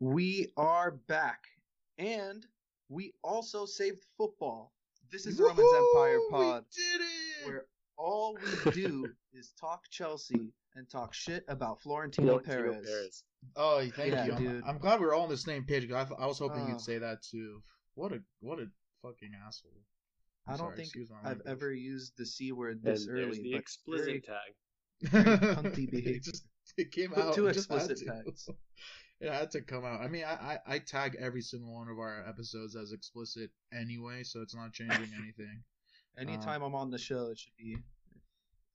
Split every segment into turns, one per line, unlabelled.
We are back, and we also saved football. This is
Woohoo!
Roman's Empire Pod,
We did it.
where all we do is talk Chelsea and talk shit about Florentino,
Florentino
Perez.
Oh, thank
Yeah,
you. I'm,
dude.
I'm glad we're all on the same page. I, I was hoping
Oh.
you'd say that too. What a what a fucking asshole. I'm
I don't
sorry,
think I've ever used the c word
And
this
there's
early.
the
but
explicit
very-
tag.
cunty
it
behavior.
just it came
Put
out.
two
it just had
explicit
to.
tags.
Yeah, it had to come out. I mean, I, I I tag every single one of our episodes as explicit anyway, so it's not changing anything.
Anytime I'm on the show, it should be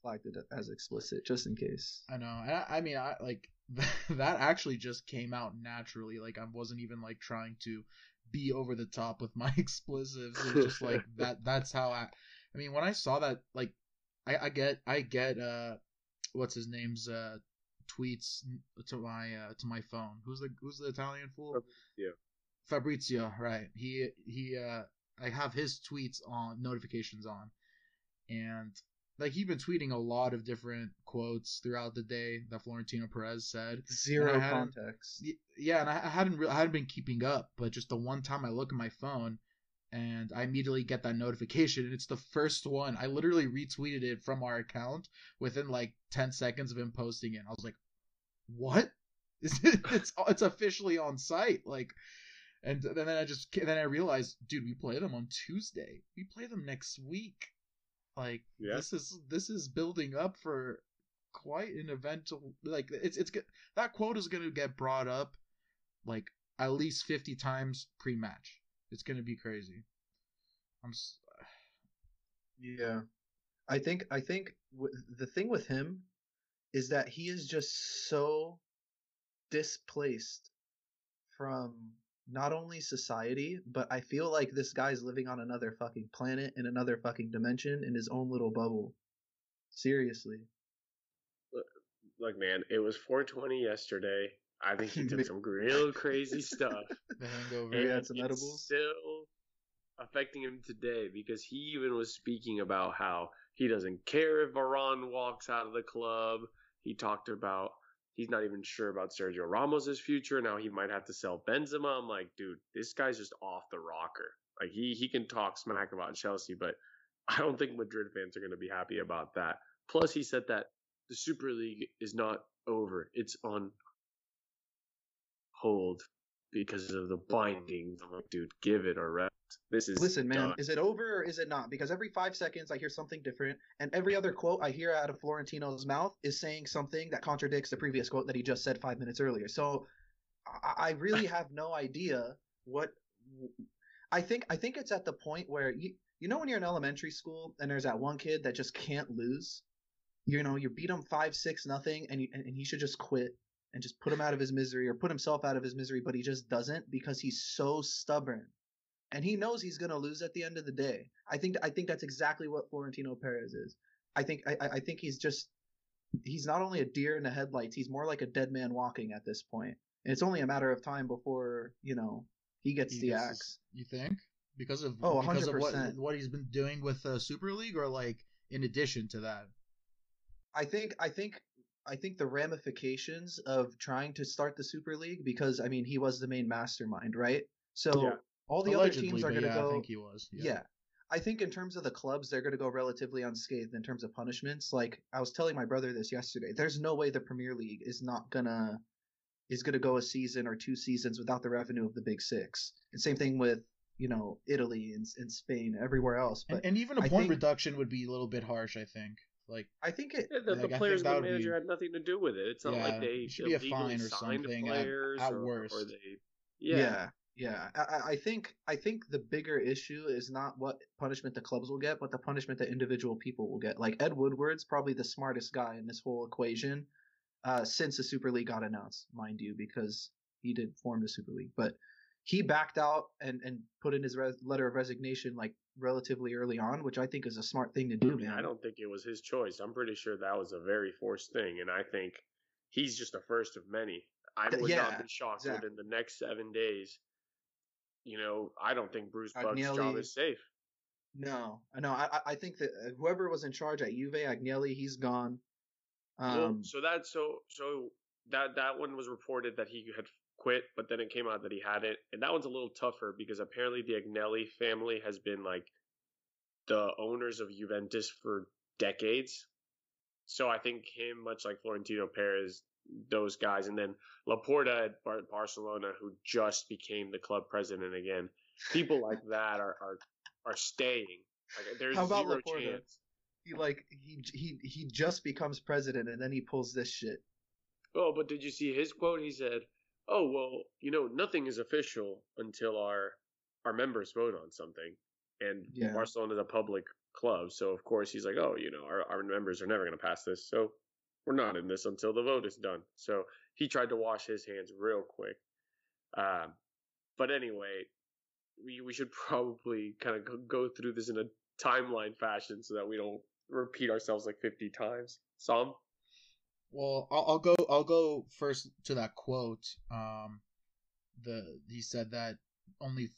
flagged as explicit, just in case.
I know. I, I mean, I like that actually just came out naturally. Like I wasn't even like trying to be over the top with my explosives. It was just like that. That's how I. I mean, when I saw that, like, I, I get, I get, uh, what's his name's uh tweets to my uh to my phone. Who's the who's the Italian fool?
Fabrizio.
Fabrizio, right? He he. uh I have his tweets on notifications on, and like he's been tweeting a lot of different quotes throughout the day that Florentino Perez said.
Zero
And I hadn't-
context.
Yeah, and I I hadn't re- I hadn't been keeping up, but just the one time I look at my phone and I immediately get that notification, and it's the first one. I literally retweeted it from our account within like ten seconds of him posting it. I was like, "What? Is it, it's it's officially on site?" Like, and then I just then I realized, dude, we play them on Tuesday. We play them next week. Like
Yeah.
this is this is building up for quite an event. Like it's it's that quote is going to get brought up like at least 50 times pre-match. It's going to be crazy. I'm s-
Yeah, I think I think w- the thing with him is that he is just so displaced from not only society, but I feel like this guy's living on another fucking planet in another fucking dimension in his own little bubble. Seriously.
Look, man, it was 420 yesterday. I think he did some real crazy stuff.
the hangover.
And
had some
it's
edibles?
Still affecting him today because he even was speaking about how he doesn't care if Varane walks out of the club. He talked about he's not even sure about Sergio Ramos' future. Now he might have to sell Benzema. I'm like, dude, this guy's just off the rocker. Like he he can talk smack about Chelsea, but I don't think Madrid fans are going to be happy about that. Plus, he said that the Super League is not over; it's on hold because of the binding. Like, dude, give it a rest. This is
Listen, man,
done.
is it over or is it not? Because every five seconds I hear something different, and every other quote I hear out of Florentino's mouth is saying something that contradicts the previous quote that he just said five minutes earlier. So I, I really have no idea what. I think I think it's at the point where you you know when you're in elementary school and there's that one kid that just can't lose. You know, you beat him five six nothing, and you, and and he should just quit and just put him out of his misery or put himself out of his misery, but he just doesn't because he's so stubborn and he knows he's going to lose at the end of the day. I think I think that's exactly what Florentino Perez is. I think I, I think he's just he's not only a deer in the headlights, he's more like a dead man walking at this point. And it's only a matter of time before you know he gets
He
the
gets-
axe.
You think? Because of
Oh,
because of what
100%.
what he's been doing with uh, Super League, or like in addition to that.
I think I think I think the ramifications of trying to start the Super League because I mean he was the main mastermind, right? So
Yeah.
all the
Allegedly,
other teams are going to
yeah,
go.
I think he was.
Yeah. I think in terms of the clubs, they're going to go relatively unscathed in terms of punishments. Like I was telling my brother this yesterday. There's no way the Premier League is not gonna is gonna go a season or two seasons without the revenue of the Big Six. And same thing with you know Italy and, and Spain, everywhere else. But
And, and even a
I
point
think-
reduction would be a little bit harsh. I think. Like
I think it.
Yeah, the,
Like,
the players and the manager
be-
had nothing to do with it. It's not
Yeah,
like they
should be a fine or something at-
players
at
or, or
worst.
they.
Yeah.
Yeah.
yeah, I, I- I think I think the bigger issue is not what punishment the clubs will get, but the punishment that individual people will get. Like Ed Woodward's probably the smartest guy in this whole equation, uh, since the Super League got announced, mind you, because he did form the Super League. But he backed out and and put in his res- letter of resignation like relatively early on, which I think is a smart thing to do, man.
I don't think it was his choice. I'm pretty sure that was a very forced thing, and I think he's just the first of many. I would
yeah,
not be shocked
exactly.
within the next seven days. You know, I don't think Bruce Buck's job is safe.
No, no. I I- I think that uh, whoever was in charge at Juve, Agnelli, he's gone.
well,
Um,
so that so so that that one was reported that he had quit, but then it came out that he hadn't, and that one's a little tougher because apparently the Agnelli family has been like the owners of Juventus for decades. So I think him, much like Florentino Perez, those guys, and then Laporta at Bar- Barcelona, who just became the club president again. People like that are are, are staying. Like, there's
How about
zero
Laporta?
chance.
He like he he he just becomes president and then he pulls this shit.
Oh, but did you see his quote? He said, "Oh well, you know, nothing is official until our our members vote on something." And
Yeah.
Barcelona is a public club, so of course he's like, "Oh, you know, our our members are never going to pass this, so we're not in this until the vote is done." So he tried to wash his hands real quick. Um, but anyway, we we should probably kind of go, through this in a timeline fashion so that we don't repeat ourselves like 50 times. Sam?
Well, I'll, I'll go. I'll go first to that quote. Um, the he said that only.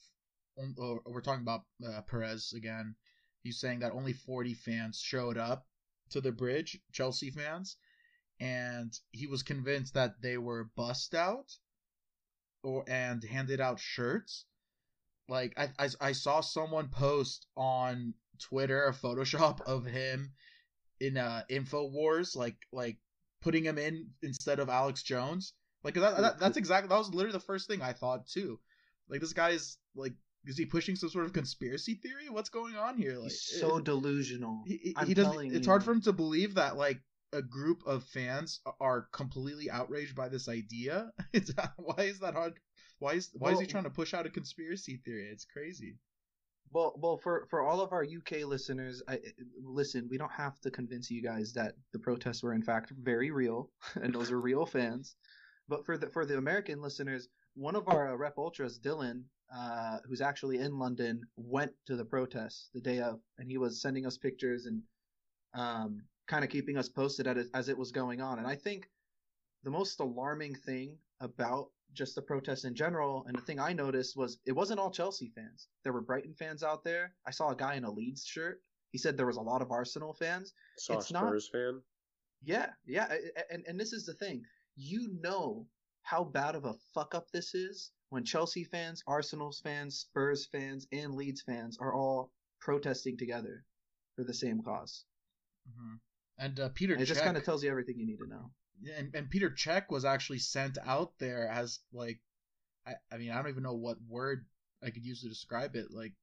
on- oh, we're talking about uh, Perez again. He's saying that only 40 fans showed up to the bridge, Chelsea fans, and he was convinced that they were bussed out, or and handed out shirts. Like I, I, I saw someone post on Twitter a Photoshop of him in uh Infowars, like like putting him in instead of Alex Jones. Like that, that that's exactly that was literally the first thing I thought too. Like this guy's like is he pushing some sort of conspiracy theory? What's going on here? Like
He's so
it-
delusional.
he, he- he doesn't it's
you.
hard for him to believe that like a group of fans are completely outraged by this idea. It's why is that hard? Why is why is he trying to push out a conspiracy theory? It's crazy.
Well, well, for for all of our UK listeners, I, listen. We don't have to convince you guys that the protests were in fact very real, and those are real fans. But for the for the American listeners, one of our uh, rep ultras, Dylan, uh, who's actually in London, went to the protests the day of, and he was sending us pictures and um, kind of keeping us posted as it was going on. And I think the most alarming thing about just the protests in general, and the thing I noticed was it wasn't all Chelsea fans. There were Brighton fans out there. I saw a guy in a Leeds shirt. He said there was a lot of Arsenal fans.
Saw
It's not-
Spurs fan.
Yeah, yeah, a- a- and and this is the thing. You know how bad of a fuck up this is when Chelsea fans, Arsenal's fans, Spurs fans, and Leeds fans are all protesting together for the same cause.
hmm And uh, Peter
And it just kind of tells you everything you need to know.
Yeah, and, and Petr Cech was actually sent out there as like I, I mean I don't even know what word I could use to describe it like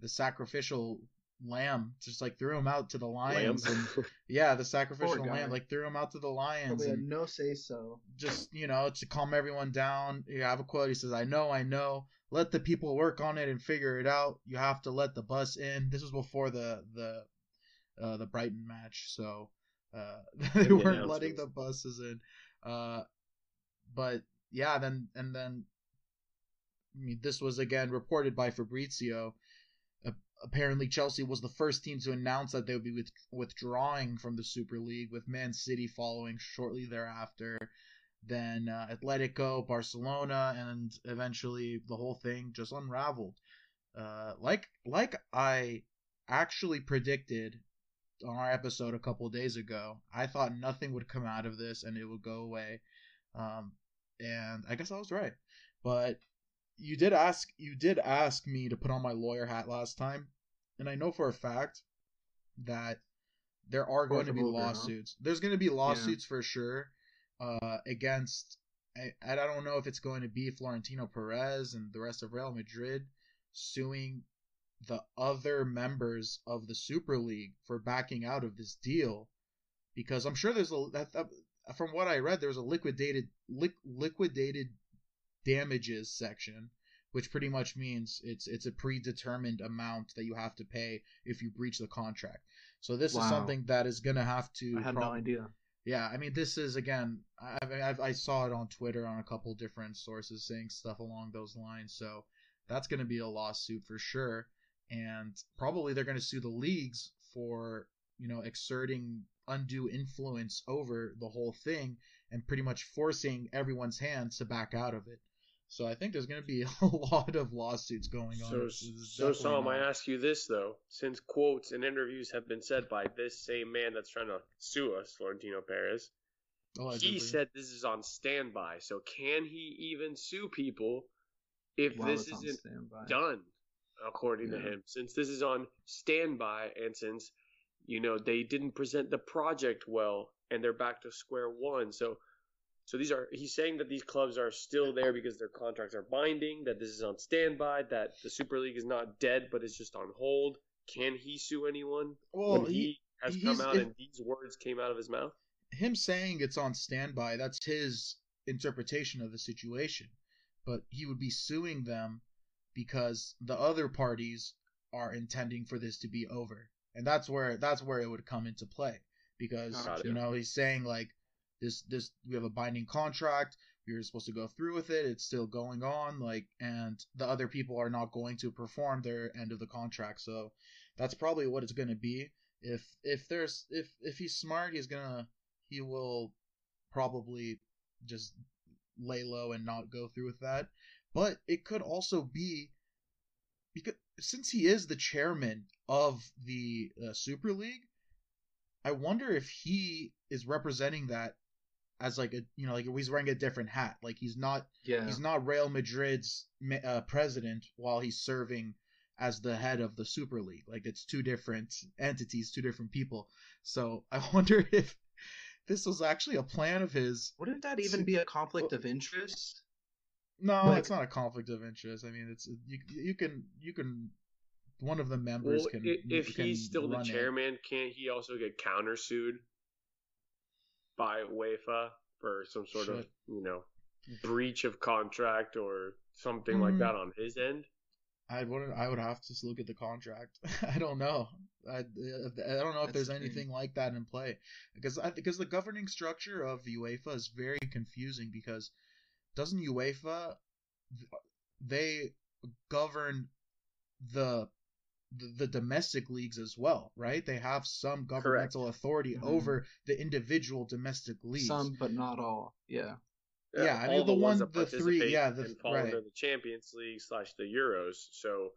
the sacrificial lamb just like threw him out to the lions and yeah the sacrificial lamb like threw him out to the lions
Probably
and
no say so.
just you know to calm everyone down. You have a quote he says I know I know. Let the people work on it and figure it out. You have to let the bus in. This was before the the uh, the Brighton match so uh, they weren't letting the buses in uh, but yeah, then and then I mean this was again reported by Fabrizio. Uh, apparently, Chelsea was the first team to announce that they would be with, withdrawing from the Super League, with Man City following shortly thereafter. Then uh, Atletico, Barcelona, and eventually the whole thing just unraveled. Uh, like like I actually predicted on our episode a couple days ago, I thought nothing would come out of this and it would go away. Um, and I guess I was right. But you did ask you did ask me to put on my lawyer hat last time, and I know for a fact that there are going to be lawsuits. There's going to be lawsuits for sure uh, against. I, I don't know if it's going to be Florentino Perez and the rest of Real Madrid suing the other members of the Super League for backing out of this deal, because I'm sure there's a that, from what I read, there was a liquidated li- liquidated damages section, which pretty much means it's it's a predetermined amount that you have to pay if you breach the contract. So this is something that is gonna have to.
I had
prob-
no idea.
Yeah, I mean, this is again. I, I I saw it on Twitter on a couple different sources saying stuff along those lines. So that's gonna be a lawsuit for sure, and probably they're gonna sue the leagues for you know exerting undue influence over the whole thing and pretty much forcing everyone's hands to back out of it. So I think there's going to be a lot of lawsuits going on.
So,
This
so
definitely
Sam, I ask you this though: since quotes and interviews have been said by this same man that's trying to sue us, Florentino Perez, oh,
Allegedly.
he said this is on standby. So can he even sue people if
While
this isn't
standby.
done according to him. Since this is on standby and since you know they didn't present the project well and they're back to square one. So so these are he's saying that these clubs are still there because their contracts are binding that this is on standby that the super league is not dead but it's just on hold. Can he sue anyone
Well,
when he,
he,
has come out and these words came out of his mouth?
Him saying it's on standby, that's his interpretation of the situation. But he would be suing them because the other parties are intending for this to be over. And that's where that's where it would come into play. Because you know, he's saying like this this we have a binding contract, we were supposed to go through with it, it's still going on, like and the other people are not going to perform their end of the contract. So that's probably what it's gonna be. If if there's if if he's smart, he's gonna he will probably just lay low and not go through with that. But it could also be because since he is the chairman of the uh, Super League, I wonder if he is representing that as like a you know like he's wearing a different hat. Like he's not
Yeah.
he's not Real Madrid's uh, president while he's serving as the head of the Super League. Like it's two different entities, two different people. So I wonder if this was actually a plan of his.
Wouldn't that even be a conflict of interest?
No,
Like-
it's not a conflict of interest. I mean, it's you. You can you can one of the members
well
can
if
can
he's still the
run it.
chairman can't he also get countersued by UEFA for some sort of you know breach of contract or something like
Mm.
that on his end.
I would I would have to just look at the contract. I don't know. I, I don't know if
That's
there's
the
anything like that in play because I because the governing structure of UEFA is very confusing because doesn't UEFA they govern the the, the domestic leagues as well, right? They have some governmental authority
Mhm.
over the individual domestic leagues.
Some, but not all. Yeah.
Yeah, I mean,
all
the
ones
one- the three- yeah, the-
and fall
right.
under the Champions League slash the Euros. So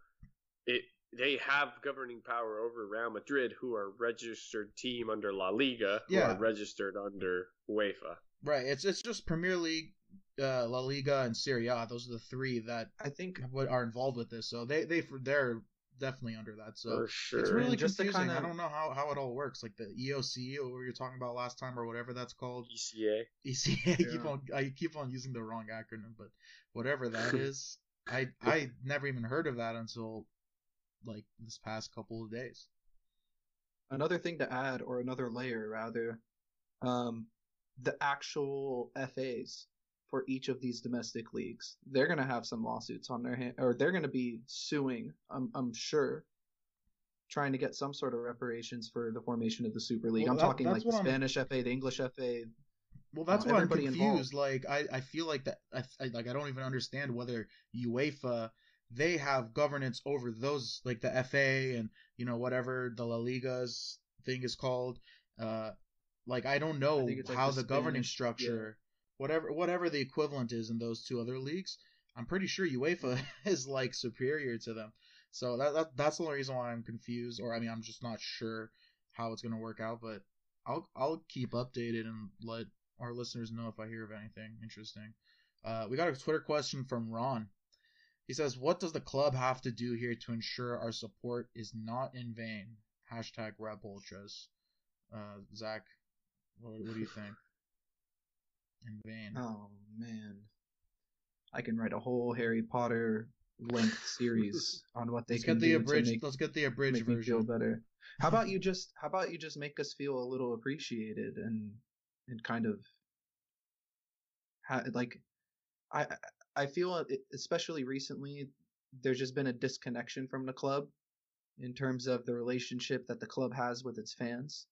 it they have governing power over Real Madrid, who are registered team under La Liga, who
Yeah.
are registered under UEFA.
Right. It's it's just Premier League, uh, La Liga, and Serie A. Those are the three that
I think
what are involved with this. So they they they're definitely under that. So
for sure.
it's really
And just to
confusing. I
kinda- I
don't know how, how it all works. Like the EOC or what you were talking about last time or whatever that's called.
ECA.
ECA. I keep on I keep on using the wrong acronym, but whatever that is, I I never even heard of that until like this past couple of days.
another thing to add, or another layer rather, um, the actual FAs for each of these domestic leagues, they're gonna have some lawsuits on their hand, or they're gonna be suing. I'm I'm sure, trying to get some sort of reparations for the formation of the Super League.
Well,
I'm
that-
talking like the
I'm-
Spanish FA, the English FA.
Well, that's
know,
why I'm
everybody
confused.
involved.
Like, I, I feel like that. I, I like I don't even understand whether UEFA they have governance over those, like the FA and you know whatever the La Liga's thing is called. Uh, like I don't know
I like,
how
the
the, governing
Spanish-
structure, whatever whatever the equivalent is in those two other leagues. I'm pretty sure UEFA is like superior to them. So that, that that's the only reason why I'm confused, or I mean I'm just not sure how it's gonna work out. But I'll I'll keep updated and let our listeners know if I hear of anything interesting. Uh, we got a Twitter question from Ron. He says, "What does the club have to do here to ensure our support is not in vain?" Hashtag Rep Ultras. Uh, Zach, what, what do you think? In vain.
Oh man, I can write a whole Harry Potter length series on what they
let's
can
get the
do
abridged.
to make,
let's get the abridged
make me feel better. How about you just how about you just make us feel a little appreciated and and kind of ha- like I I- I feel especially recently there's just been a disconnection from the club in terms of the relationship that the club has with its fans.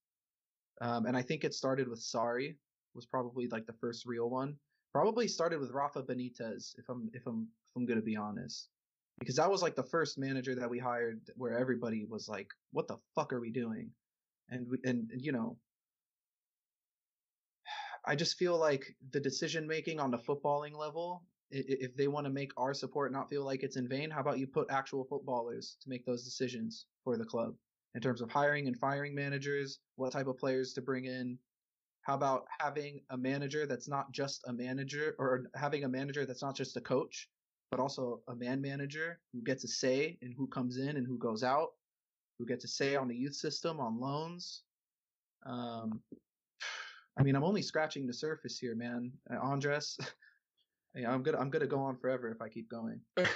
Um, and I think it started with Sarri was probably like the first real one. Probably started with Rafa Benitez if I'm if I'm if I'm gonna be honest because that was like the first manager that we hired where everybody was like, "What the fuck are we doing?" And we, and, and you know, I just feel like the decision making on the footballing level, if they want to make our support not feel like it's in vain, how about you put actual footballers to make those decisions for the club in terms of hiring and firing managers, what type of players to bring in, How about having a manager that's not just a manager, or having a manager that's not just a coach, but also a man manager who gets a say in who comes in and who goes out, who gets a say on the youth system, on loans. Um, I mean, I'm only scratching the surface here, man. Uh, Andres, yeah, I'm gonna I'm gonna go on forever if I keep going.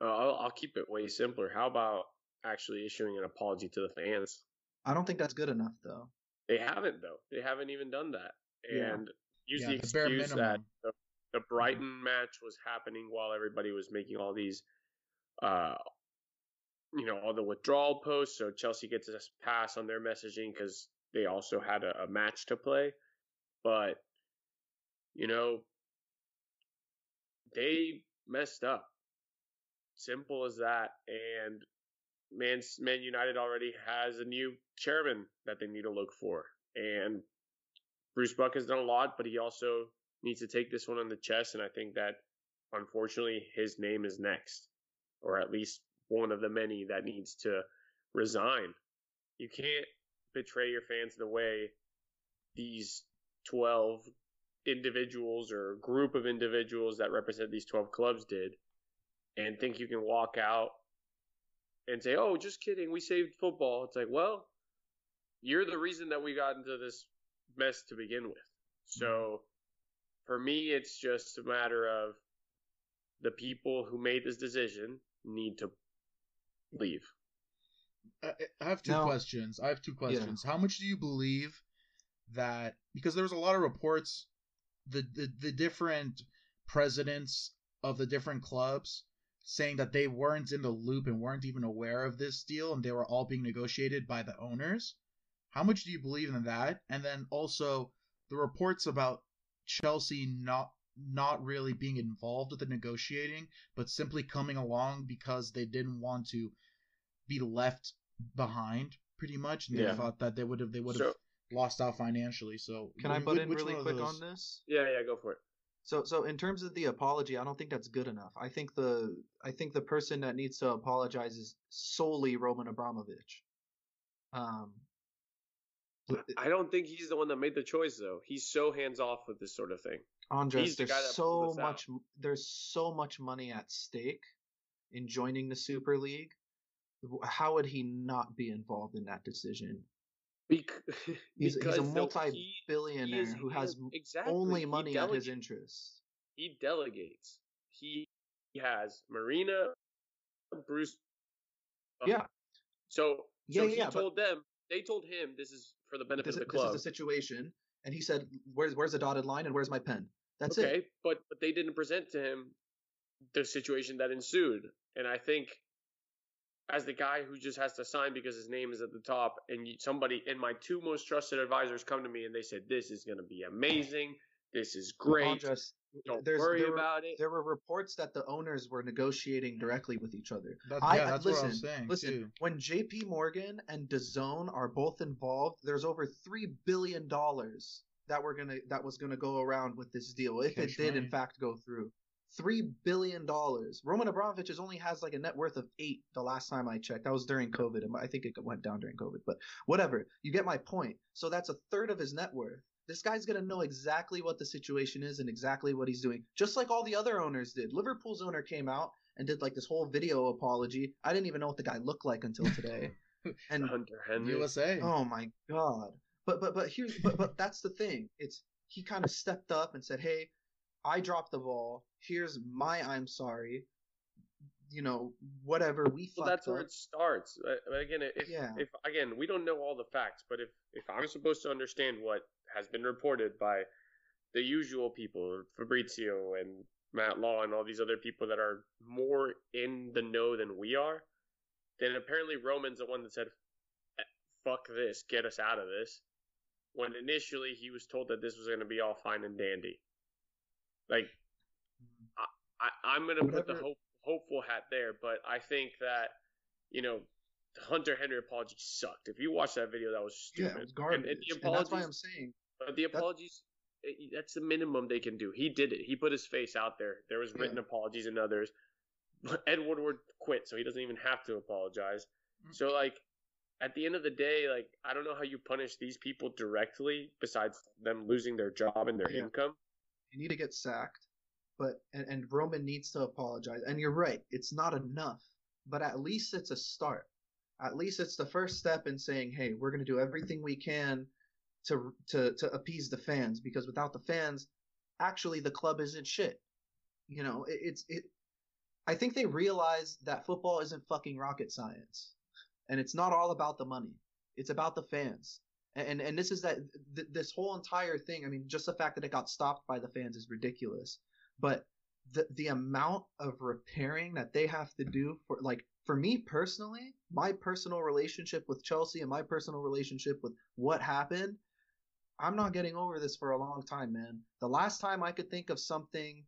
Uh, I'll, I'll keep it way simpler. How about actually issuing an apology to the fans?
I don't think that's good enough, though.
They haven't though. They haven't even done that.
Yeah.
And use
Yeah,
the
the
excuse that the, the Brighton match was happening while everybody was making all these, uh, you know, all the withdrawal posts. So Chelsea gets a pass on their messaging because they also had a, a match to play. But you know, they messed up. Simple as that. And Man, Man United already has a new chairman that they need to look for. And Bruce Buck has done a lot, but he also needs to take this one on the chest. And I think that unfortunately his name is next, or at least one of the many that needs to resign. You can't betray your fans the way these 12 individuals or group of individuals that represent these 12 clubs did and think you can walk out and say, "Oh, just kidding, we saved football." It's like, well, you're the reason that we got into this mess to begin with. So, for me, it's just a matter of the people who made this decision need to leave.
I I have two
Now-
questions. I have two questions. How much do you believe that because there was a lot of reports the, the the different presidents of the different clubs saying that they weren't in the loop and weren't even aware of this deal and they were all being negotiated by the owners. How much do you believe in that? And then also the reports about Chelsea not not really being involved with the negotiating, but simply coming along because they didn't want to be left behind pretty much and they
Yeah.
thought that they would have they would have
So,
lost out financially so
Can I
wh-
butt in really quick
those-
on this?
yeah, yeah, go for it.
So, so in terms of the apology, I don't think that's good enough. I think the I think the person that needs to apologize is solely Roman Abramovich. Um,
I don't think he's the one that made the choice, though. He's so hands off with this sort of thing.
Andres,
the
there's so
pulled this out.
much there's so much money at stake in joining the Super League. How would he not be involved in that decision?
Bec-
He's, he's a multi-billionaire
he is-
who has
exactly.
only money at his interests.
He delegates. He, he has Marina, Bruce. uh,
Yeah.
So,
Yeah,
so
yeah,
he
yeah,
told them. They told him this is for the benefit
This,
of the
this
club.
is the situation, and he said, "Where's where's the dotted line and where's my pen?" That's
okay,
it.
but but they didn't present to him the situation that ensued, and I think as the guy who just has to sign because his name is at the top, and you, somebody and my two most trusted advisors come to me and they said this is going to be amazing, this is great,
Andres,
don't
there's-
worry
there were-
about it.
There were reports that the owners were negotiating directly with each other.
That-
I-
yeah,
I-
that's what I was saying
listen,
too.
When JP Morgan and DAZN are both involved, there's over three billion dollars that we're gonna that was gonna go around with this deal if
Cash
it did
money.
in fact go through. Three billion dollars. Roman Abramovich is only has like a net worth of eight. The last time I checked, that was during COVID, and I think it went down during COVID. But whatever, you get my point. So that's a third of his net worth. This guy's gonna know exactly what the situation is and exactly what he's doing, just like all the other owners did. Liverpool's owner came out and did like this whole video apology. I didn't even know what the guy looked like until today. And
Hunter Henry.
USA.
oh my god. But but but here's but but that's the thing. It's he kind of stepped up and said, "Hey, I dropped the ball. Here's my I'm sorry. You know, whatever we
Well, that's where it starts. But again, if
Yeah.
if again we don't know all the facts, but if if I'm supposed to understand what has been reported by the usual people, Fabrizio and Matt Law and all these other people that are more in the know than we are, then apparently Roman's the one that said, "Eh, "Fuck this, get us out of this." When initially he was told that this was going to be all fine and dandy. Like, I, I I'm going to put the hope, hopeful hat there, but I think that you know Hunter Henry apology sucked. If you watch that video, that was
Yeah,
stupid.
it was garbage.
And, and the
And, that's why
apologies,
I'm saying
but the apologies, eh, that's the minimum they can do. He did it. He put his face out there. There was written
Yeah.
apologies and others. Ed Woodward quit, so he doesn't even have to apologize.
Mm.
So like, at the end of the day, like I don't know how you punish these people directly besides them losing their job and their
Yeah.
income.
You need to get sacked, but and, and Roman needs to apologize. And you're right, it's not enough, but at least it's a start. At least it's the first step in saying, "Hey, we're going to do everything we can to to to appease the fans because without the fans, actually the club isn't shit." You know, it, it's it. I think they realize that football isn't fucking rocket science, and it's not all about the money. It's about the fans and and this is that th- this whole entire thing i mean just the fact that it got stopped by the fans is ridiculous. But the the amount of repairing that they have to do for like for me personally my personal relationship with chelsea and my personal relationship with what happened i'm not getting over this for a long time man. The last time i could think of something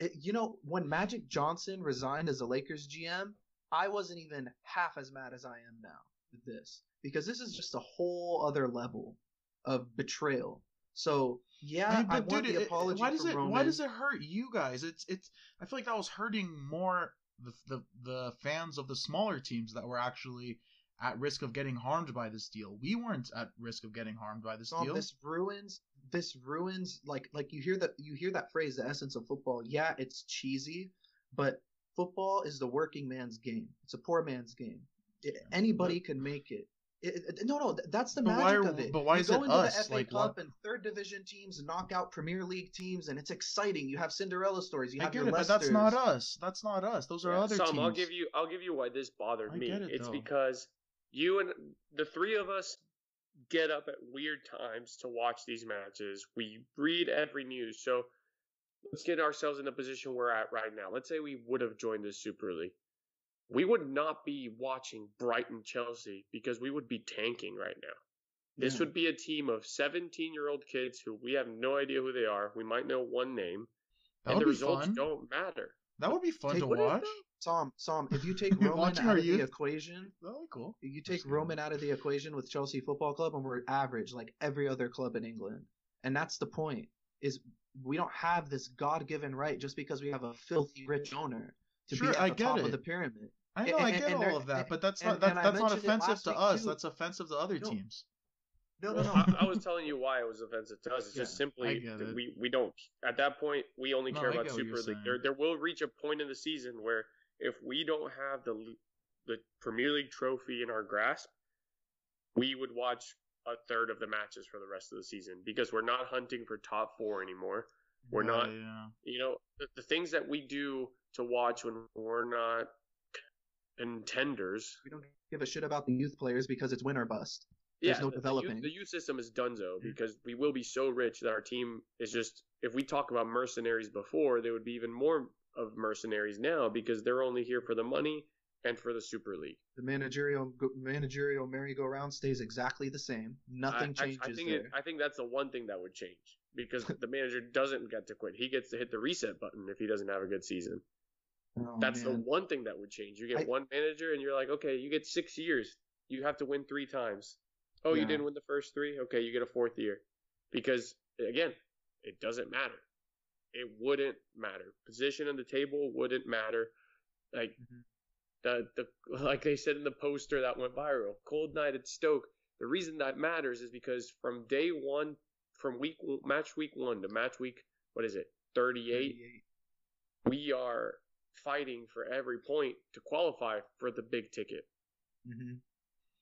it, you know when magic johnson resigned as a lakers gm i wasn't even half as mad as i am now with this because this is just a whole other level of betrayal. So yeah,
I but
want the
it-
apology
why does it
Roman.
why does it hurt you guys? It's it's. I feel like that was hurting more the the the fans of the smaller teams that were actually at risk of getting harmed by this deal. We weren't at risk of getting harmed by this deal.
this ruins this ruins like like you hear that you hear that phrase the essence of football yeah it's cheesy but football is the working man's game it's a poor man's game It- anybody can make it. It- it- no, no, that's the
But
magic
are-
of it.
but why
you
is
go
it
into
us?
the FA
Like,
Cup
what-
and third division teams knock out Premier League teams, and it's exciting. You have Cinderella stories. You
I
have
get
your
it, but that's not us. That's not us. Those are
Yeah,
other
Sam,
teams.
I'll give you I'll give you why this bothered
I
me.
get it,
it's
though.
because you and the three of us get up at weird times to watch these matches. We read every news. So let's get ourselves in the position we're at right now. Let's say we would have joined the Super League. We would not be watching Brighton Chelsea because we would be tanking right now. This
Yeah.
would be a team of 17 year old kids who we have no idea who they are. We might know one name.
That
and
would
the
be
results
fun.
don't matter.
That would be fun
Take-
to
Would it,
watch.
Tom, Tom, if you take Roman out of
youth.
the equation,
That would be cool.
you take
Just kidding.
Roman out of the equation with Chelsea Football Club, and we're average like every other club in England. And that's the point: is we don't have this God-given right just because we have a filthy rich owner to
Sure,
be at
I
the
get
top
it.
of the pyramid.
I know,
And-
I get
and there-
all of that, but that's
and-
not that, that's not offensive to us.
too.
That's offensive to other
No.
teams.
No, no, no.
I, I was telling you why it was offensive to us. It's just simply that
it.
we we don't at that point we only
No,
care
I
about
get what you're
Super League.
saying.
There there will reach a point in the season where if we don't have the the Premier League trophy in our grasp, we would watch a third of the matches for the rest of the season because we're not hunting for top four anymore. We're
Yeah,
not-
Yeah.
You know the, the things that we do to watch when we're not contenders.
We don't give a shit about the youth players because it's win or bust.
Yeah,
There's no
the- the
developing.
The youth system is donezo because we will be so rich that our team is just. If we talk about mercenaries before, there would be even more of mercenaries now because they're only here for the money and for the Super League.
The managerial managerial merry-go-round stays exactly the same. Nothing
I, I-
changes
I, think
there.
it, I think that's the one thing that would change because the manager doesn't get to quit. He gets to hit the reset button if he doesn't have a good season.
Oh,
That's the one thing that would change. You get
I-
one manager and you're like, okay, you get six years. You have to win three times. Oh, you didn't win the first three? Okay, you get a fourth year. Because, again, it doesn't matter. It wouldn't matter. Position on the table wouldn't matter. Like,
Mhm.
the, the like they said in the poster that went viral, cold night at Stoke. The reason that matters is because from day one, from week match week one to match week, what is it, 38,
38.
we are fighting for every point to qualify for the big ticket.
Mhm.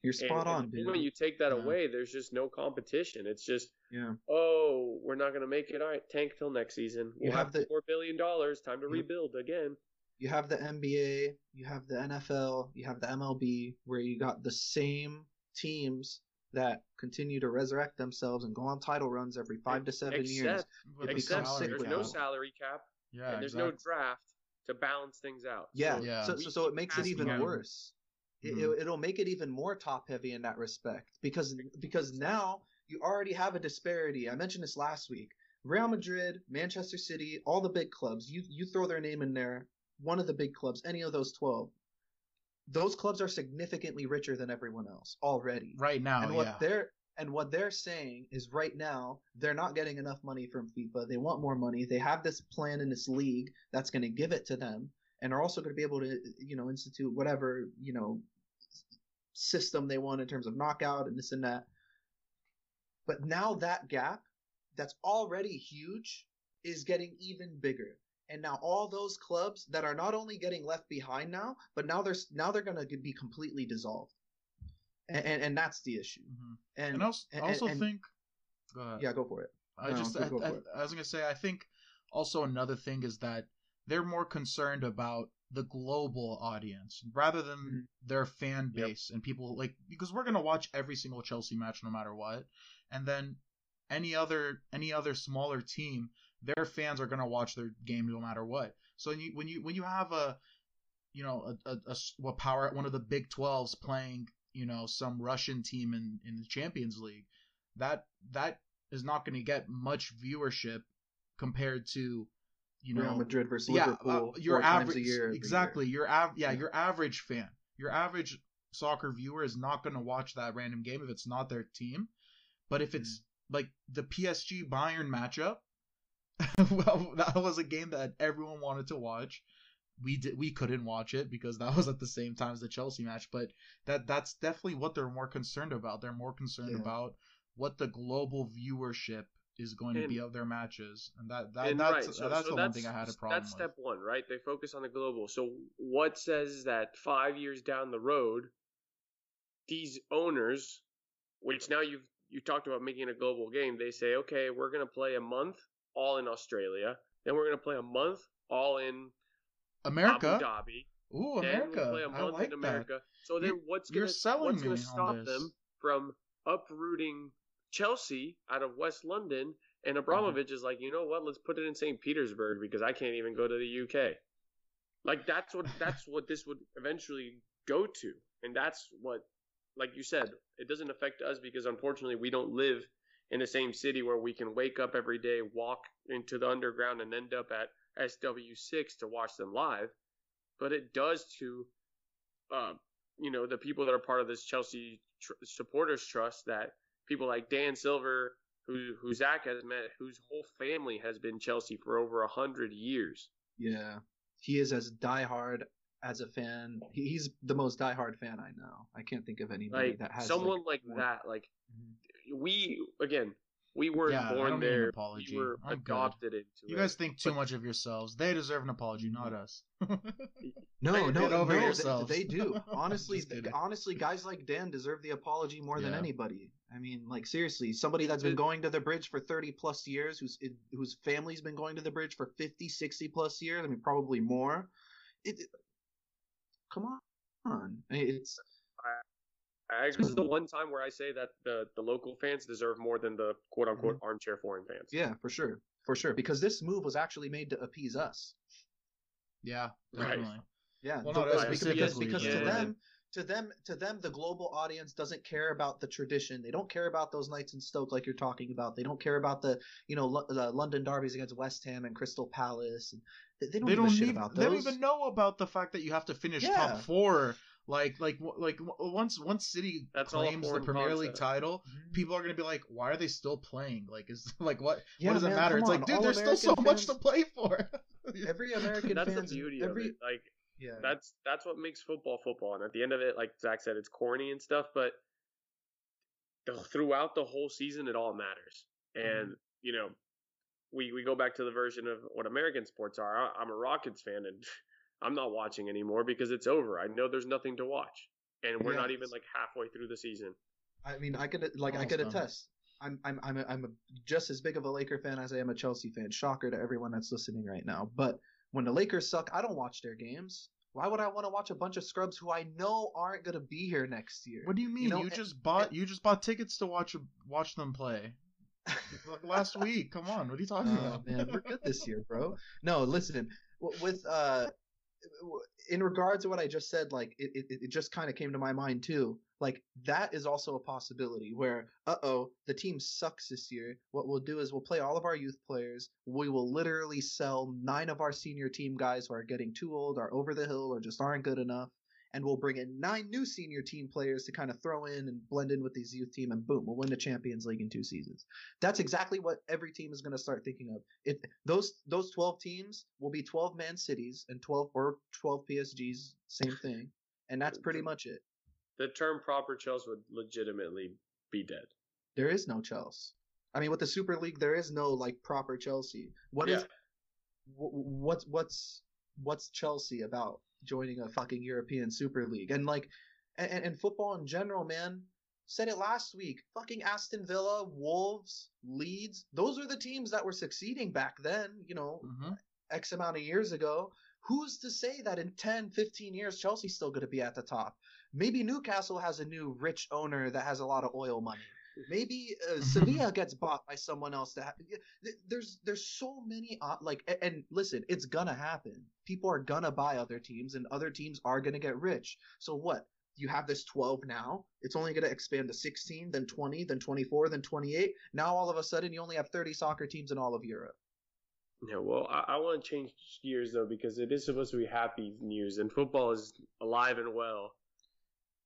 You're spot
and
on,
the
dude.
moment you take that
Yeah.
away, there's just no competition. It's just,
yeah.
oh, we're not going to make it. All right, tank till next season. We'll
You
have,
have the-
four billion dollars. Time to
Yep.
rebuild again.
You have the NBA, you have the NFL, you have the MLB, where you got the same teams that continue to resurrect themselves and go on title runs every five to seven years.
Except,
With the
except
becomes
there's no salary cap
Yeah,
and there's no draft to balance things out.
Yeah.
So
Yeah.
So, so, so it makes it even
out.
worse. It,
Mhm.
it, it'll make it even more top heavy in that respect because because now you already have a disparity. I mentioned this last week. Real Madrid, Manchester City, all the big clubs. You you throw their name in there, one of the big clubs, any of those twelve. Those clubs are significantly richer than everyone else already.
Right now,
and what
yeah.
they're and what they're saying is right now they're not getting enough money from FIFA. They want more money. They have this plan in this league that's going to give it to them, and are also going to be able to you know institute whatever you know system they want in terms of knockout and this and that. But now that gap that's already huge is getting even bigger. And now all those clubs that are not only getting left behind now, but now they're now they're going to be completely dissolved. And, and, and that's the issue.
Mhm.
And,
And, also,
and-
also think. Go ahead.
yeah, go for it.
I
No,
just
go-
I,
go
I,
it.
I was gonna say I think also another thing is that they're more concerned about the global audience rather than
Mhm.
their fan
Yep.
base and people like because we're gonna watch every single Chelsea match no matter what, and then any other any other smaller team their fans are gonna watch their game no matter what. So when you when you when you have a you know a what power one of the Big 12s playing you know some Russian team in in the Champions League that that is not going to get much viewership compared to you know
Real Madrid versus
yeah
Liverpool
uh, your
four times
average
a year.
exactly your av- yeah,
Yeah.
your average fan your average soccer viewer is not going to watch that random game if it's not their team but if it's
Mm.
like the PSG Bayern matchup well that was a game that everyone wanted to watch we did we couldn't watch it because that was at the same time as the Chelsea match but that that's definitely what they're more concerned about they're more concerned
Yeah.
about what the global viewership is going to be of their matches and that, that
And
that's
right, so-
that's
so
the one thing I had a problem
That's
with.
step one, right? They focus on the global. So what says that five years down the road, these owners, which now you've you talked about making a global game, they say, okay, we're gonna play a month all in Australia, then we're gonna play a month all in
America
Abu Dhabi,
Ooh,
then
America.
we'll play a
I
month
like
in America. So then
You-
what's gonna what's gonna stop them from uprooting Chelsea out of West London? And
Mm-hmm.
Abramovich is like, you know what? Let's put it in St. Petersburg because I can't even go to the UK. Like that's what that's what this would eventually go to, and that's what, like you said, it doesn't affect us because unfortunately we don't live in the same city where we can wake up every day, walk into the underground, and end up at SW6 to watch them live. But it does to, uh, you know, the people that are part of this Chelsea tr- supporters trust that people like Dan Silver, who who Zach has met, whose whole family has been Chelsea for over a hundred years.
Yeah, he is as diehard as a fan. He's the most diehard fan I know. I can't think of anybody
Like
that has
someone like,
more-
that, like
Mhm.
we again, we weren't
Yeah,
born
don't need an
there.
apology.
We were
I'm good.
adopted into
You
it.
You guys think too
But-
much of yourselves. They deserve an apology, not us.
No,
Get
no,
over
no, they-
yourselves.
They, do. Honestly, honestly, guys like Dan deserve the apology more than anybody. I mean, like seriously, somebody that's been going to the bridge for 30 plus years, whose whose family's been going to the bridge for 50, 60 plus years. I mean, probably more. It, it- come on, I mean, it's
this is the one time where I say that the the local fans deserve more than the quote unquote
Mm-hmm.
armchair foreign fans.
yeah, for sure, for sure, because this move was actually made to appease us.
yeah,
Right.
Yeah,
Well,
the-
not
because,
us
because,
specifically,
because to them, to them, to them, the global audience doesn't care about the tradition. They don't care about those nights in Stoke like you're talking about. They don't care about the, you know, Lo- the London derbies against West Ham and Crystal Palace. And they, they don't
They don't
shit
even
about
they don't even know about the fact that you have to finish
Yeah.
top four. Like like like once once City
That's
claims the
foreign
Premier League
concept.
title,
Mhm.
people are gonna be like, why are they still playing? Like is like what
Yeah,
what does it matter?
come
It's like, dude,
all
there's still so
American
much to play for.
Every American
That's the
fans,
beauty
every,
of it. Like
Yeah,
that's that's what makes football football. And at the end of it, like Zach said, it's corny and stuff, but the, throughout the whole season, it all matters. And
Mm-hmm.
you know, we we go back to the version of what American sports are. I, I'm a Rockets fan, and I'm not watching anymore because it's over. I know there's nothing to watch, and we're
Yeah.
not even like halfway through the season.
I mean, I could like I could
done.
attest. I'm I'm I'm a, I'm a, just as big of a Laker fan as I am a Chelsea fan. Shocker to everyone that's listening right now. But when the Lakers suck, I don't watch their games. Why would I want to watch a bunch of scrubs who I know aren't gonna be here next year?
What do you mean? You,
know, and-
just eh, bought you just bought tickets to watch watch them play like last week. Come on, what are you talking
Oh
about?
man, we're good this year, bro. No, listen, with uh, in regards to what I just said, like it, it, it just kind of came to my mind too. Like that is also a possibility where, uh oh, the team sucks this year. What we'll do is we'll play all of our youth players. We will literally sell nine of our senior team guys who are getting too old, are over the hill, or just aren't good enough. And we'll bring in nine new senior team players to kind of throw in and blend in with these youth team, and boom, we'll win the Champions League in two seasons that's exactly what every team is going to start thinking of. If those those 12 teams will be 12 man cities and 12 or 12 PSGs, same thing. And that's pretty much it.
the term proper Chelsea would legitimately be dead.
There is no Chelsea. I mean, with the Super League, there is no like proper Chelsea. What is
Yeah.
wh- what's what's what's Chelsea about joining a fucking European Super League and like and, and, football in general, man. Said it last week. Fucking Aston Villa, Wolves, Leeds. Those are the teams that were succeeding back then. You know,
Mhm.
X amount of years ago. Who's to say that in 10, 15 years, Chelsea's still going to be at the top? Maybe Newcastle has a new rich owner that has a lot of oil money. Maybe uh, Sevilla gets bought by someone else. That th- there's there's so many op- like a- and listen, it's gonna happen. People are gonna buy other teams, and other teams are gonna get rich. So what? You have this 12 now. It's only gonna expand to 16, then 20, then 24, then 28. Now all of a sudden, you only have 30 soccer teams in all of Europe.
Yeah, well, I, I want to change gears though because it is supposed to be happy news, and football is alive and well,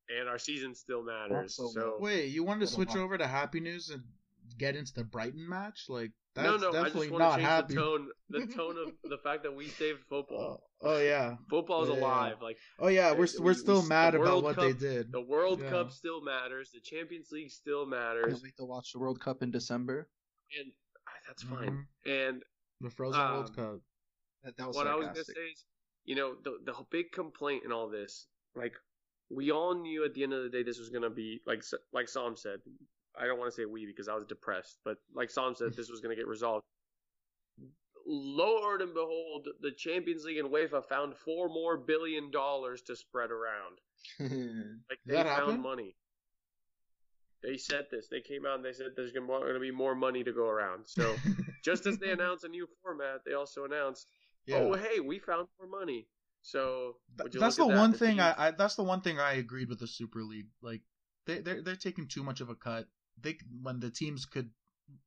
and our season still matters.
so
So,
Wait, you wanted to
Hold on.
switch over to happy news and get into the Brighton match? Like that's
no, no, I
definitely
just want
not
to change
happy.
the tone, the tone of the fact that we saved football.
Oh, oh yeah.
Football is
Yeah.
alive. Like
Oh yeah, we're
Uh,
we're
we-
still
we-
mad about
World
what
Cup-
they did.
the World
Yeah.
Cup still matters. The Champions League still matters.
Can't
matters,
wait to watch the World Cup in December.
and ah, that's fine.
Mhm.
And
The Frozen World
Um,
Cup.
That, that was
what I was gonna say is, you know, the the big complaint in all this, like, we all knew at the end of the day this was gonna be like like Sam said. I don't want to say we because I was depressed, but like Sam said, this was gonna get resolved. Lord and behold, the Champions League and UEFA found four more billion dollars to spread around. Like they found
happen?
money. They said this. They came out and they said there's gonna, gonna be more money to go around. So just as they announced a new format, they also announced
yeah.
oh hey we found more money so would you
that's the
that?
one
The
thing I, I, that's the one thing I agreed with the Super League. Like they they're they're taking too much of a cut. They when the teams could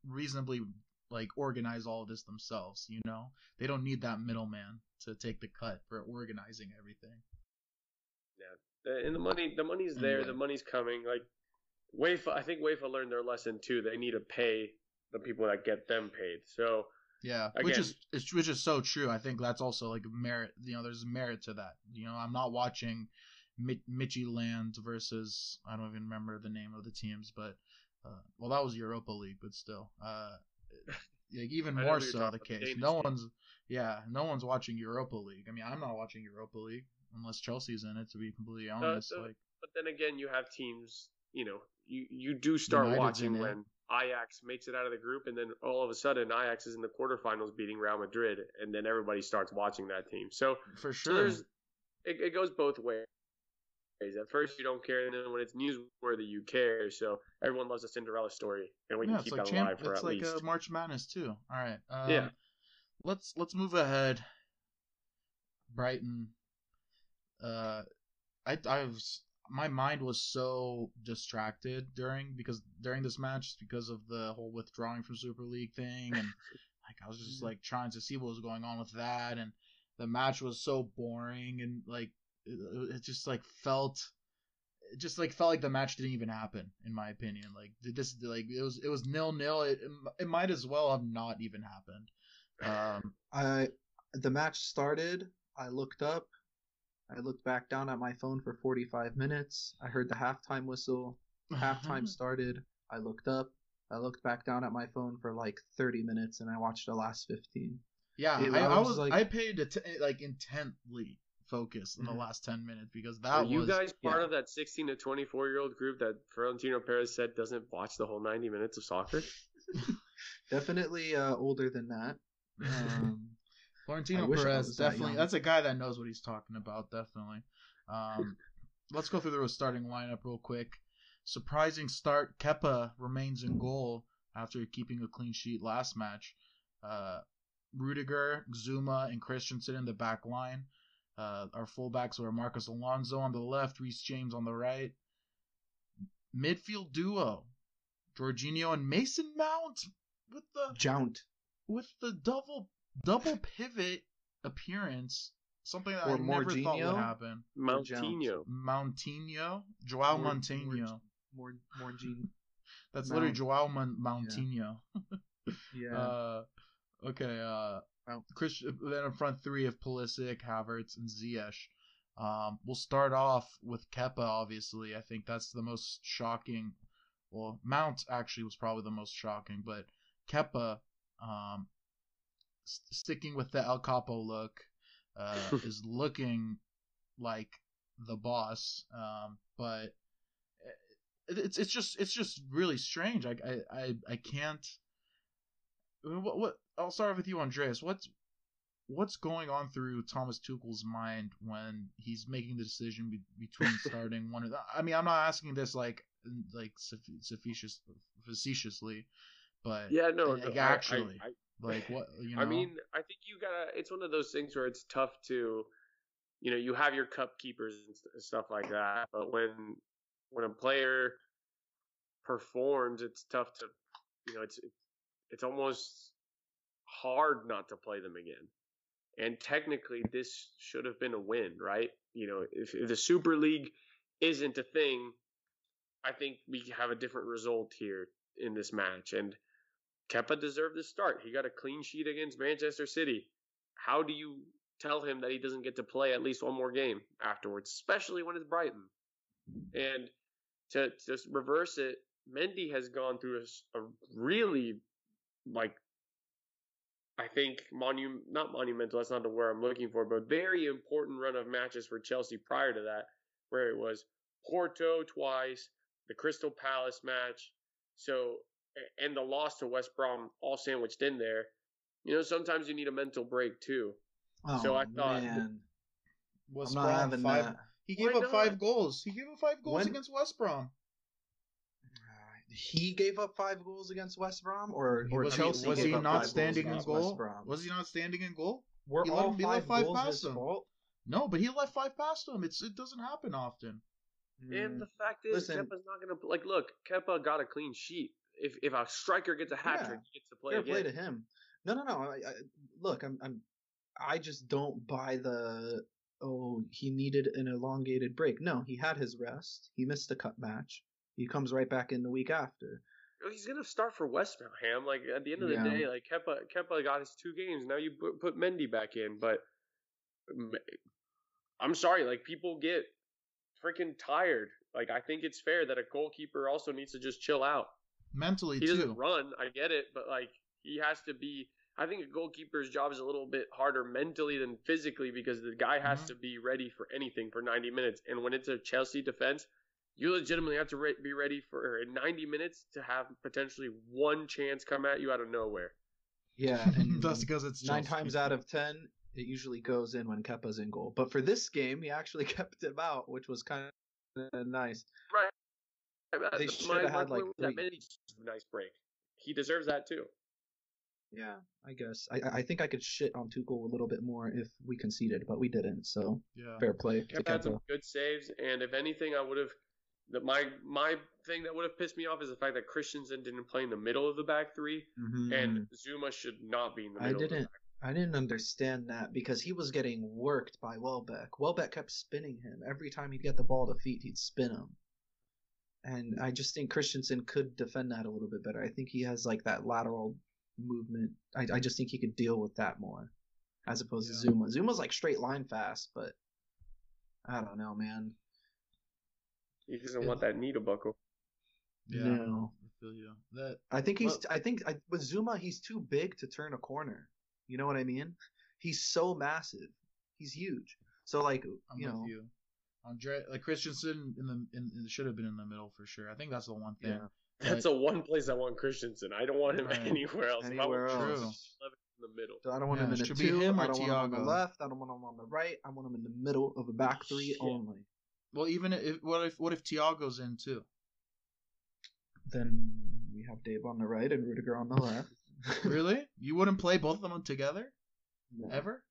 reasonably like organize all of this themselves. You know, they don't need that middleman to take the cut for organizing everything.
Yeah. and the money the money's there
Anyway.
the money's coming like UEFA I think UEFA learned their lesson too they need to pay the people that get them paid so
Yeah, which is it's, which is so true. I think that's also like merit. You know, there's merit to that. You know, I'm not watching Mi- Mitchy Land versus I don't even remember the name of the teams, but uh, well, that was Europa League, but still, uh, like even more so the
about, the
case. No
team.
one's yeah, no one's watching Europa League. I mean, I'm not watching Europa League unless Chelsea's in it. To be completely honest,
the-
like
but then again you have teams you know you you do start
United's
watching when Ajax makes it out of the group and then all of a sudden Ajax is in the quarterfinals beating Real Madrid and then everybody starts watching that team so
for sure.
there's it, it goes both ways. At first you don't care, and then when it's newsworthy, you care. So everyone loves a Cinderella story, and we
yeah,
can keep
like
that
champ-
alive for
it's
at
like
least.
a March Madness too. All right. Um,
Yeah.
Let's let's move ahead. Brighton. Uh, I I was my mind was so distracted during because during this match because of the whole withdrawing from Super League thing and like I was just like trying to see what was going on with that and the match was so boring and like it, it just like felt it just like felt like the match didn't even happen in my opinion like this like it was it was nil nil it, it might as well have not even happened um
I the match started. I looked up. I looked back down at my phone for 45 minutes. I heard the halftime whistle. Halftime started. I looked up. I looked back down at my phone for like 30 minutes, and I watched the last 15.
yeah
It-
I,
I
I
was
was
like-
I paid att- like intently focused in the
Mhm.
last 10 minutes because
Are
that
you
was
guys part
yeah.
of that 16 to 24 year old group that Florentino Perez said doesn't watch the whole 90 minutes of soccer?
Definitely uh, older than that. Um,
Florentino
I wish I
Perez
that
definitely
young.
that's a guy that knows what he's talking about definitely. Um let's go through the starting lineup real quick. Surprising start Kepa remains in goal after keeping a clean sheet last match. Uh Rudiger Zouma and Christensen in the back line. Uh our fullbacks were Marcos Alonso on the left Reece James on the right. Midfield duo Jorginho and Mason Mount with the
Jount.
with the double double pivot appearance, something that
Or
I never thought would happen.
Moutinho.
Moutinho, Joao
Mor-
Moutinho.
More, more Gene.
That's literally Joao Mon- Moutinho.
Yeah.
Uh, okay. Uh,
Mount.
Chris. Then in front three of Pulisic, Havertz, and Ziyech. Um, we'll start off with Kepa, Obviously, I think that's the most shocking. Well, Mount actually was probably the most shocking, but Kepa um, st- sticking with the El Capo look, uh, is looking like the boss. Um, but it's it's just it's just really strange. I I I, I can't. What what? I'll start with you, Andreas. What's what's going on through Thomas Tuchel's mind when he's making the decision be, between starting one of the, I mean, I'm not asking this like like facetious, facetiously, but
yeah, no,
like,
no
actually,
I, I,
like what you know.
I mean, I think you gotta. It's one of those things where it's tough to, you know, you have your cup keepers and stuff like that, but when when a player performs, it's tough to, you know, it's it's almost hard not to play them again. And technically, this should have been a win, right? You know, if, if the Super League isn't a thing, I think we have a different result here in this match. And Kepa deserved the start. He got a clean sheet against Manchester City. How do you tell him that he doesn't get to play at least one more game afterwards, especially when it's Brighton? And to to reverse it, Mendy has gone through a, a really like I think monu not monumental. That's not the word I'm looking for, but very important run of matches for Chelsea prior to that, where it was Porto twice, the Crystal Palace match, so and the loss to West Brom all sandwiched in there. You know, sometimes you need a mental break too.
Oh,
so I thought
man.
West
I'm not
Brom
having
five.
that.
He gave
Why
up
not?
five goals. He gave up five goals
When-
against West Brom.
He gave up five goals against West Brom, or, or
was,
Chelsea
was he not standing in goal? Was he not standing in goal?
Were
he let
all
him- he let
five,
five
goals
past
his
him.
fault?
No, but he let five past him. It's it doesn't happen often.
And hmm. the fact is,
Listen-
Kepa's not going to like. Look, Kepa got a clean sheet. If if a striker gets a hat
Yeah.
trick, he gets to play
Fair
again.
play to him. No, no, no. I, I, look, I'm, I'm, I just don't buy the. Oh, he needed an elongated break. No, he had his rest. He missed the cut match. He comes right back in the week after.
Oh, he's gonna start for West Ham. Like at the end of the
Yeah.
day, like Kepa, Kepa got his two games. Now you put, put Mendy back in, but I'm sorry. Like people get freaking tired. Like I think it's fair that a goalkeeper also needs to just chill out.
Mentally
He
too.
doesn't run. I get it, but like he has to be. I think a goalkeeper's job is a little bit harder mentally than physically because the guy has
Mhm.
to be ready for anything for 90 minutes. And when it's a Chelsea defense, you legitimately have to re- be ready for 90 minutes to have potentially one chance come at you out of nowhere.
Yeah, and
That's because it's
nine
Chelsea.
times out of ten, it usually goes in when Kepa's in goal. But for this game, he actually kept him out, which was kind of nice.
Right.
They
My-
shoulda had, like,
was that
three-
a nice break. He deserves that too.
Yeah, I guess. I, I think I could shit on Tuchel a little bit more if we conceded, but we didn't. So
Yeah.
fair play to
had some good saves, and if anything, I would have. The, my my thing that would have pissed me off is the fact that Christensen didn't play in the middle of the back 3
Mhm.
and Zouma should not be in the
I
middle. Of
didn't.
the back.
I didn't understand that because he was getting worked by Welbeck. Welbeck kept spinning him every time he'd get the ball to feet. He'd spin him, and I just think Christensen could defend that a little bit better. I think he has like that lateral movement. I, I just think he could deal with that more, as opposed
Yeah.
to Zouma. Zouma's like straight line fast, but I don't know, man.
He doesn't want that needle buckle.
Yeah.
No.
I feel you. That
I think he's.
Well-
I think I, with Zouma, he's too big to turn a corner. You know what I mean? He's so massive. He's huge. So like,
I'm
you
with
know,
you. Andre like Christensen in the in, in should have been in the middle for sure. I think that's the one thing.
Yeah.
That's the one place I want Christensen. I don't want him
Right.
anywhere else. If I
Anywhere
want
else.
Christensen, in the middle.
So I don't want
Yeah,
him in
it
a
be
two.
him or
I don't want him on the left. I don't want him on the right. I want him in the middle of a back three
Shit.
only.
Well, even if what if what if Thiago's in too?
Then we have Dave on the right and Rudiger on the left.
Really? You wouldn't play both of them together
no,
ever?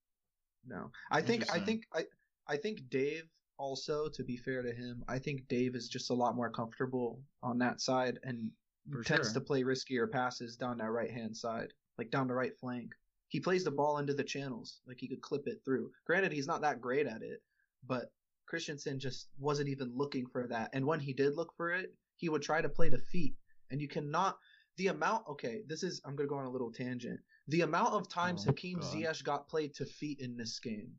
no. I think. I think. I. I think Dave. Also, to be fair to him, I think Dave is just a lot more comfortable on that side and
For
tends
sure.
to play riskier passes down that right hand side, like down the right flank. He plays the ball into the channels, like he could clip it through. Granted, he's not that great at it, but Christensen just wasn't even looking for that. And when he did look for it, he would try to play to feet. And you cannot the amount. Okay, this is I'm gonna go on a little tangent. The amount of times
Oh,
Hakim
God.
Ziyech got played to feet in this game.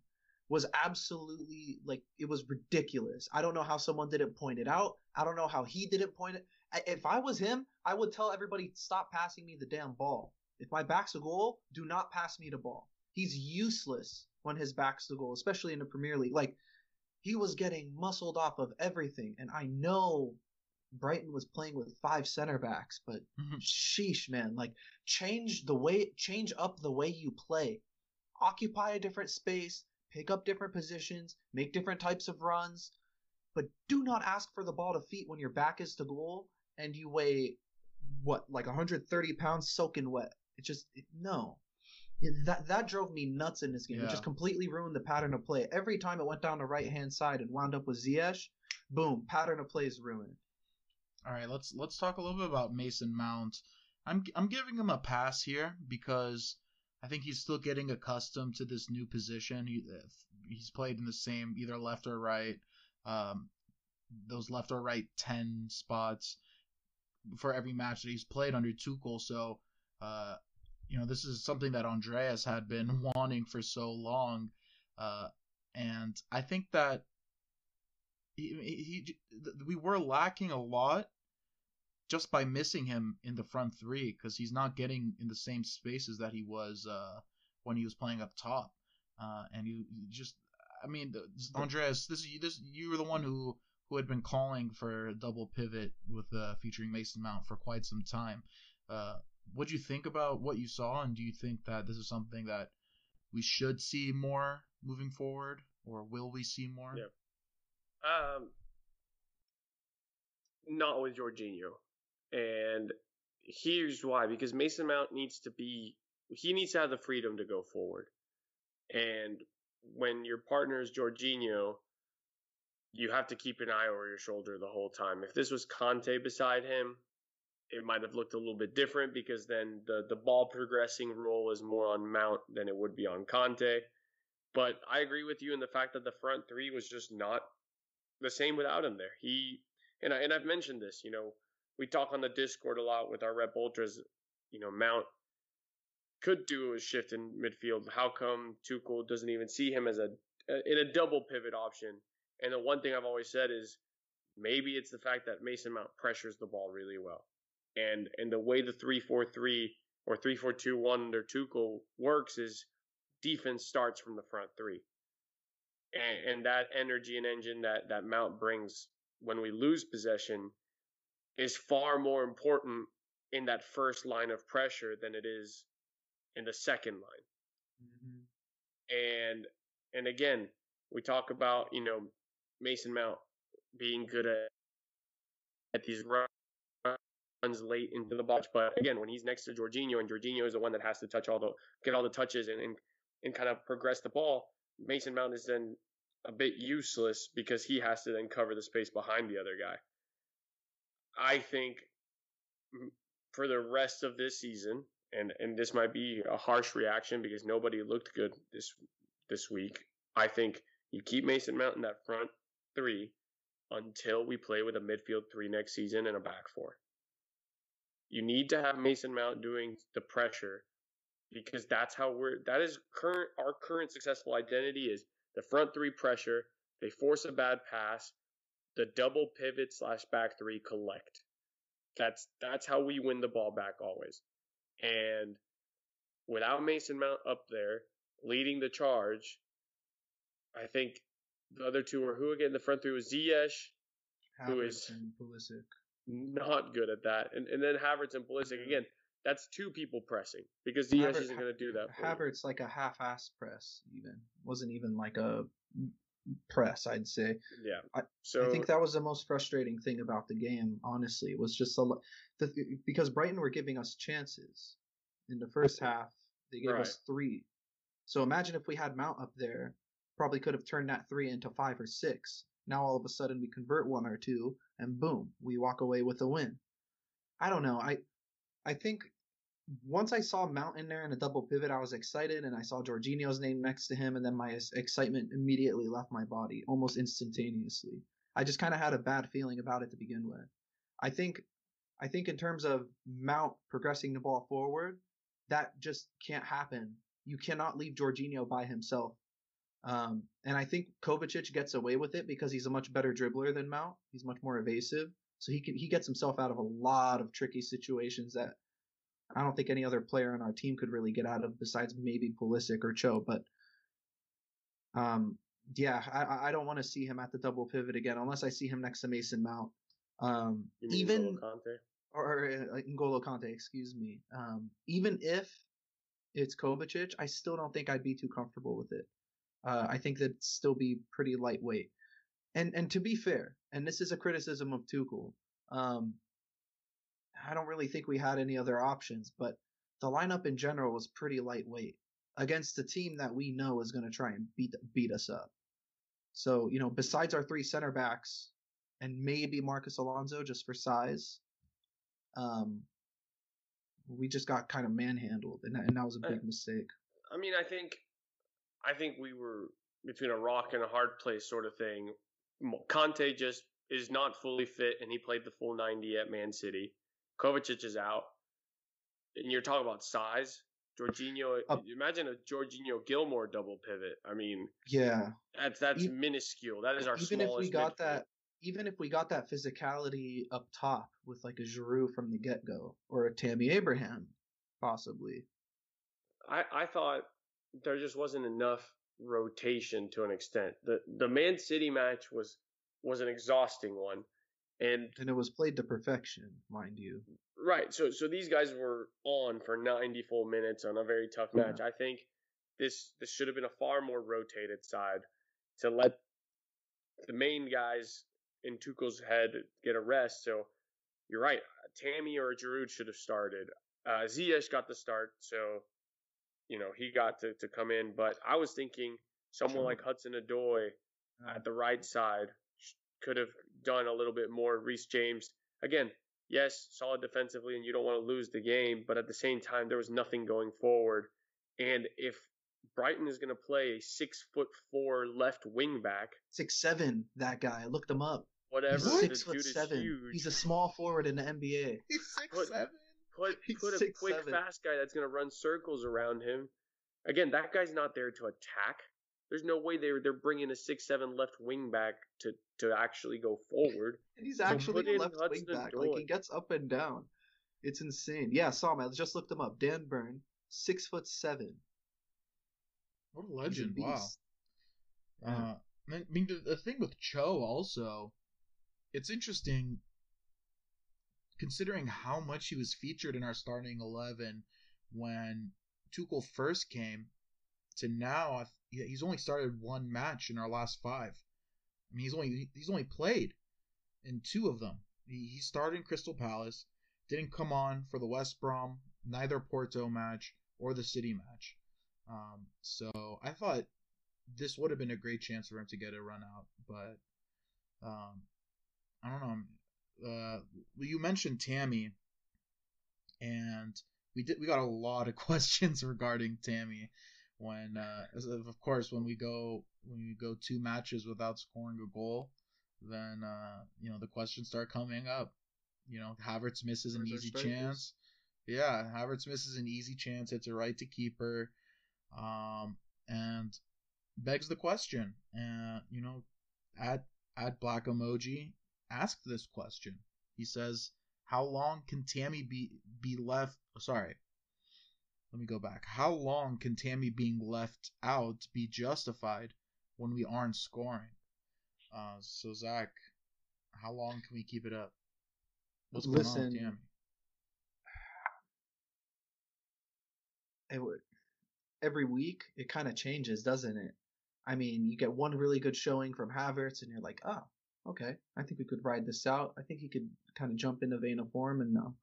Was absolutely like it was ridiculous. I don't know how someone didn't point it out. I don't know how he didn't point it. If I was him, I would tell everybody stop passing me the damn ball. If my back's a goal, do not pass me the ball. He's useless when his back's the goal, especially in the Premier League. Like he was getting muscled off of everything, and I know Brighton was playing with five center backs, but
Mhm.
sheesh, man, like change the way, change up the way you play, occupy a different space, pick up different positions, make different types of runs, but do not ask for the ball to feet when your back is to goal and you weigh what like 130 pounds soaking wet. It just it, no. It- that that drove me nuts in this game. It just completely ruined the pattern of play. Every time it went down the right hand side and wound up with Ziyech, boom, pattern of play is ruined.
All right, let's let's talk a little bit about Mason Mount. I'm I'm giving him a pass here because I think he's still getting accustomed to this new position. He he's played in the same either left or right, um, those left or right ten spots for every match that he's played under Tuchel. So, uh, you know, this is something that Andreas had been wanting for so long, uh, and I think that he, he, he we were lacking a lot just by missing him in the front three because he's not getting in the same spaces that he was uh, when he was playing up top. Uh, and you, just, I mean, the- Andreas, this this you were the one who who had been calling for a double pivot with uh, featuring Mason Mount for quite some time. Uh, what do you think about what you saw, and do you think that this is something that we should see more moving forward, or will we see more?
Yeah. Um, not with Jorginho, and here's why: because Mason Mount needs to be, he needs to have the freedom to go forward, and when your partner is Jorginho, you have to keep an eye over your shoulder the whole time. If this was Kante beside him, it might have looked a little bit different because then the the ball progressing role is more on Mount than it would be on Kante. But I agree with you in the fact that the front three was just not the same without him there. He and I and I've mentioned this, you know, we talk on the Discord a lot with our rep ultras, you know, Mount could do a shift in midfield. How come Tuchel doesn't even see him as a in a double pivot option? And the one thing I've always said is maybe it's the fact that Mason Mount pressures the ball really well. And and the way the 3-4-3 or 3-4-2-1 under Tuchel works is defense starts from the front three. And, and that energy and engine that, that Mount brings when we lose possession is far more important in that first line of pressure than it is in the second line. Mm-hmm. And and again, we talk about, you know, Mason Mount being good at at these runs late into the box. But again, when he's next to Jorginho and Jorginho is the one that has to touch all the get all the touches and, and, and kind of progress the ball, Mason Mount is then a bit useless because he has to then cover the space behind the other guy. I think for the rest of this season, and and this might be a harsh reaction because nobody looked good this this week. I think you keep Mason Mount in that front three until we play with a midfield three next season and a back four. You need to have Mason Mount doing the pressure because that's how we're that is current our current successful identity is the front three pressure, they force a bad pass, the double pivot slash back three collect. That's that's how we win the ball back always. And without Mason Mount up there leading the charge, I think the other two were who again? The front three was Ziyech, Who
Havertz
is-
Pulisic.
not good at that, and and then Havertz and Pulisic mm-hmm. again. That's two people pressing because Ziyech
Havertz-
isn't going to do that. For you.
Havertz like a half-ass press, even wasn't even like a press. I'd say.
Yeah.
I-
so
I think that was the most frustrating thing about the game. Honestly, it was just a the, because Brighton were giving us chances in the first half. They gave us three. So imagine if we had Mount up there, probably could have turned that three into five or six. Now all of a sudden we convert one or two, and boom, we walk away with a win. I don't know. I I think once I saw Mount in there in a double pivot, I was excited, and I saw Jorginho's name next to him, and then my excitement immediately left my body almost instantaneously. I just kind of had a bad feeling about it to begin with. I think, I think in terms of Mount progressing the ball forward, that just can't happen. You cannot leave Jorginho by himself. Um, and I think Kovacic gets away with it because he's a much better dribbler than Mount. He's much more evasive, so he can he gets himself out of a lot of tricky situations that I don't think any other player on our team could really get out of besides maybe Pulisic or Cho. But um, yeah, I, I don't want to see him at the double pivot again unless I see him next to Mason Mount. Um, even or, or uh, N'Golo Kante, excuse me. Um, even if it's Kovacic, I still don't think I'd be too comfortable with it. Uh, I think that'd still be pretty lightweight. And and to be fair, and this is a criticism of Tuchel, um, I don't really think we had any other options, but the lineup in general was pretty lightweight against a team that we know is going to try and beat beat us up. So you know, besides our three center backs and maybe Marcos Alonso just for size, um, we just got kind of manhandled, and that, and that was a big I, mistake.
I mean, I think, I think we were between a rock and a hard place sort of thing. Kante just is not fully fit, and he played the full 90 at Man City. Kovacic is out, and you're talking about size. Jorginho, uh, imagine a Jorginho Gilmour double pivot. I mean,
yeah,
that's that's even, minuscule. That is our
even if we got midfield. that even if we got that physicality up top with like a Giroud from the get go or a Tammy Abraham, possibly.
I I thought there just wasn't enough rotation to an extent. The the Man City match was was an exhausting one. And
and it was played to perfection, mind you.
Right. So so these guys were on for 90 full minutes on a very tough match. Yeah. I think this this should have been a far more rotated side to let the main guys in Tuchel's head get a rest. So you're right. Tammy or Giroud should have started. Uh, Ziyech got the start, so you know he got to, to come in. But I was thinking someone like Hudson Odoi at the right side could have done a little bit more. Reece James, again, yes, solid defensively, and you don't want to lose the game, but at the same time, there was nothing going forward. And if Brighton is going to play a six foot four left wing back.
Six seven, that guy. I looked him up.
Whatever.
He's six foot seven. He's a small forward in the NBA.
He's six put, seven.
Put put a six, quick seven. fast guy that's going to run circles around him. Again, that guy's not there to attack. There's no way they're they're bringing a six seven left wing back to to actually go forward.
And he's actually so a left wing back. Like he gets up and down. It's insane. Yeah, saw him. I just looked him up. Dan Burn, six foot seven.
What a legend! A wow. Uh, I mean, the, the thing with Cho also, it's interesting considering how much he was featured in our starting eleven when Tuchel first came to now. He's only started one match in our last five. I mean, he's only he's only played in two of them. He, he started in Crystal Palace, didn't come on for the West Brom, neither Porto match or the City match. Um, so I thought this would have been a great chance for him to get a run out, but um, I don't know. Uh, you mentioned Tammy, and we did. We got a lot of questions regarding Tammy when, uh, of course, when we go when we go two matches without scoring a goal, then uh, you know the questions start coming up. You know, Havertz misses an easy chance. Yeah, Havertz misses an easy chance. It's a right to keeper. Um, and begs the question, uh, you know, at at Black Emoji asked this question. He says, "How long can Tammy be be left?" Sorry, let me go back. How long can Tammy being left out be justified when we aren't scoring? Uh, so Zach, how long can we keep it up?
What's going Listen, on with Tammy? It would every week it kind of changes, doesn't it? I mean, you get one really good showing from Havertz, and you're like, oh, okay, I think we could ride this out. I think he could kind of jump in the vein of form, and no.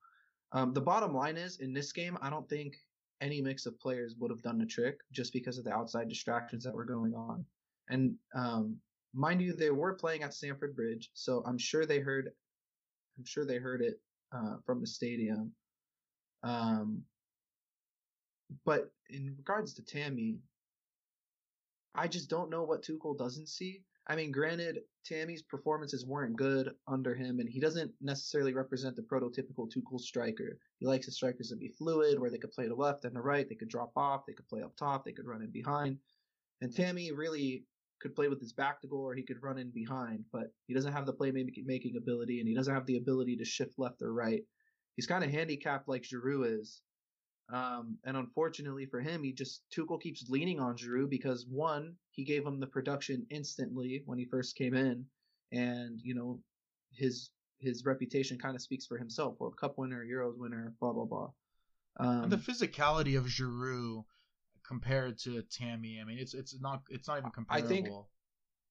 Um, the bottom line is, in this game, I don't think any mix of players would have done the trick just because of the outside distractions that were going on. And um, mind you, they were playing at Stamford Bridge, so I'm sure they heard, I'm sure they heard it uh, from the stadium. Um, but in regards to Tammy, I just don't know what Tuchel doesn't see. I mean, granted, Tammy's performances weren't good under him, and he doesn't necessarily represent the prototypical Tuchel striker. He likes his strikers to be fluid, where they could play to left and to right, they could drop off, they could play up top, they could run in behind. And Tammy really could play with his back to goal or he could run in behind, but he doesn't have the playmaking ability and he doesn't have the ability to shift left or right. He's kind of handicapped like Giroud is. Um, and unfortunately for him, he just Tuchel keeps leaning on Giroud because one, he gave him the production instantly when he first came in, and you know his his reputation kind of speaks for himself. World Cup winner, Euros winner, blah blah blah. Um,
and the physicality of Giroud compared to Tammy, I mean, it's it's not it's not even comparable.
I think,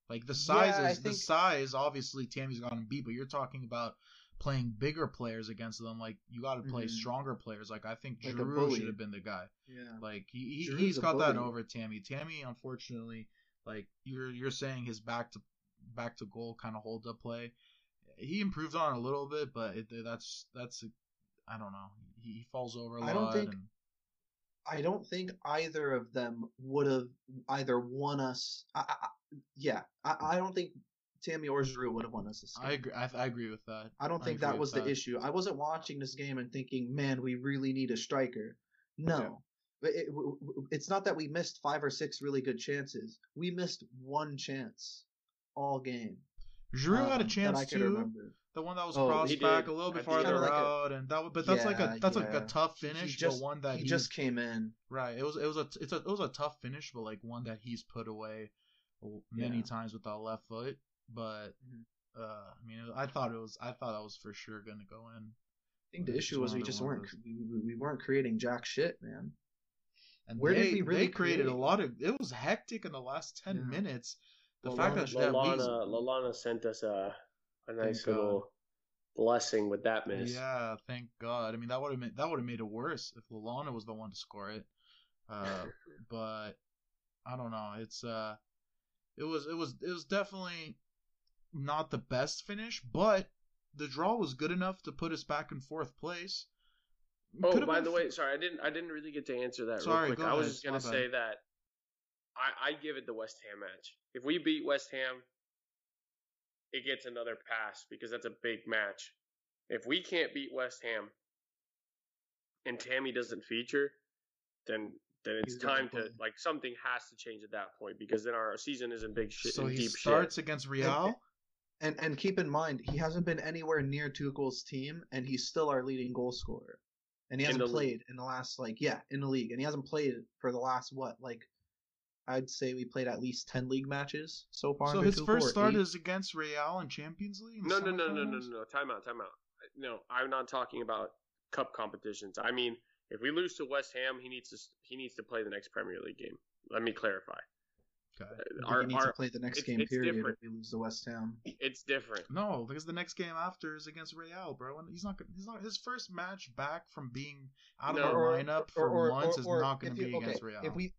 like the size
Yeah,
is the size. Obviously, Tammy's gotten beat, but you're talking about playing bigger players against them. Like you got to play
Mhm.
stronger players. Like I think
Like a
Giroud
bully.
should have been the guy.
yeah.
Like he, he
Giroud's
he's
a
got that over Tammy. Tammy, unfortunately, like you're you're saying his back to back to goal kind of hold up play. He improved on it a little bit, but it, that's that's I don't know. He, he falls over a
I
lot.
don't think-
and,
I don't think either of them would have either won us. I, I, I- yeah, I, I don't think Tammy or Giroud would have won us this game.
I agree. I, I agree with that.
I don't think
agree
that was the
that.
issue. I wasn't watching this game and thinking, man, we really need a striker. No. But It, w- w- it's not that we missed five or six really good chances. We missed one chance all game.
Giroud had a
um,
chance
that I could
too.
remember.
The one that was
Oh,
crossed back a little bit farther
end. Kinda a-
out, and that. But that's like a
Yeah,
that's like a tough
He- he
finish,
just-
but one that
he
he's-
just came in.
Right. It was it was a it's a it was a tough finish, but like one that he's put away many
Yeah.
times with that left foot. But
Mhm.
uh, I mean, I thought it was I thought I was for sure gonna go in.
I think the issue was we just weren't we, we, we weren't creating jack shit, man.
And
Where did we really
they created a lot of it was hectic in the last ten
Yeah.
minutes. The
Well,
fact
Lana-
that, that we
Lallana, Lallana sent us a a nice
God.
little blessing with that miss.
Yeah, thank God. I mean, that would have made that would have made it worse if Lallana was the one to score it. Uh, but I don't know. It's uh, it was it was it was definitely not the best finish, but the draw was good enough to put us back in fourth place.
Oh,
Could've
by the
f-
way, sorry, I didn't I didn't really get to answer that
Sorry,
real quick.
go
I was
ahead,
just gonna
my bad.
say that I I give it the West Ham match. If we beat West Ham, it gets another pass because that's a big match. If we can't beat West Ham and Tammy doesn't feature, then then it's
He's
time to like something has to change at that point because then our season is in big shit
so
in
he
deep
starts
shit.
against Real.
And and keep in mind, he hasn't been anywhere near Tuchel's team, and he's still our leading goal scorer. And he hasn't
the
played
league.
in the last like yeah in the league, and he hasn't played for the last what like I'd say we played at least ten league matches so far.
So his
Tuchel,
first start
eight.
is against Real in Champions League. in
No, no, no, no, no, no, no. Time out, time out. No, I'm not talking about cup competitions. I mean, if we lose to West Ham, he needs to he needs to play the next Premier League game. Let me clarify.
Okay.
Uh, I think
Our,
he needs
our,
to play the next
it's-
game
it's
period
different.
if we lose to West Ham.
it's different.
No, because the next game after is against Real, bro. And he's not. He's not. His first match back from being out
No.
of the lineup
or-
for
or-
months
or-
is
or
not going to be
you-
against
okay,
Real.
If we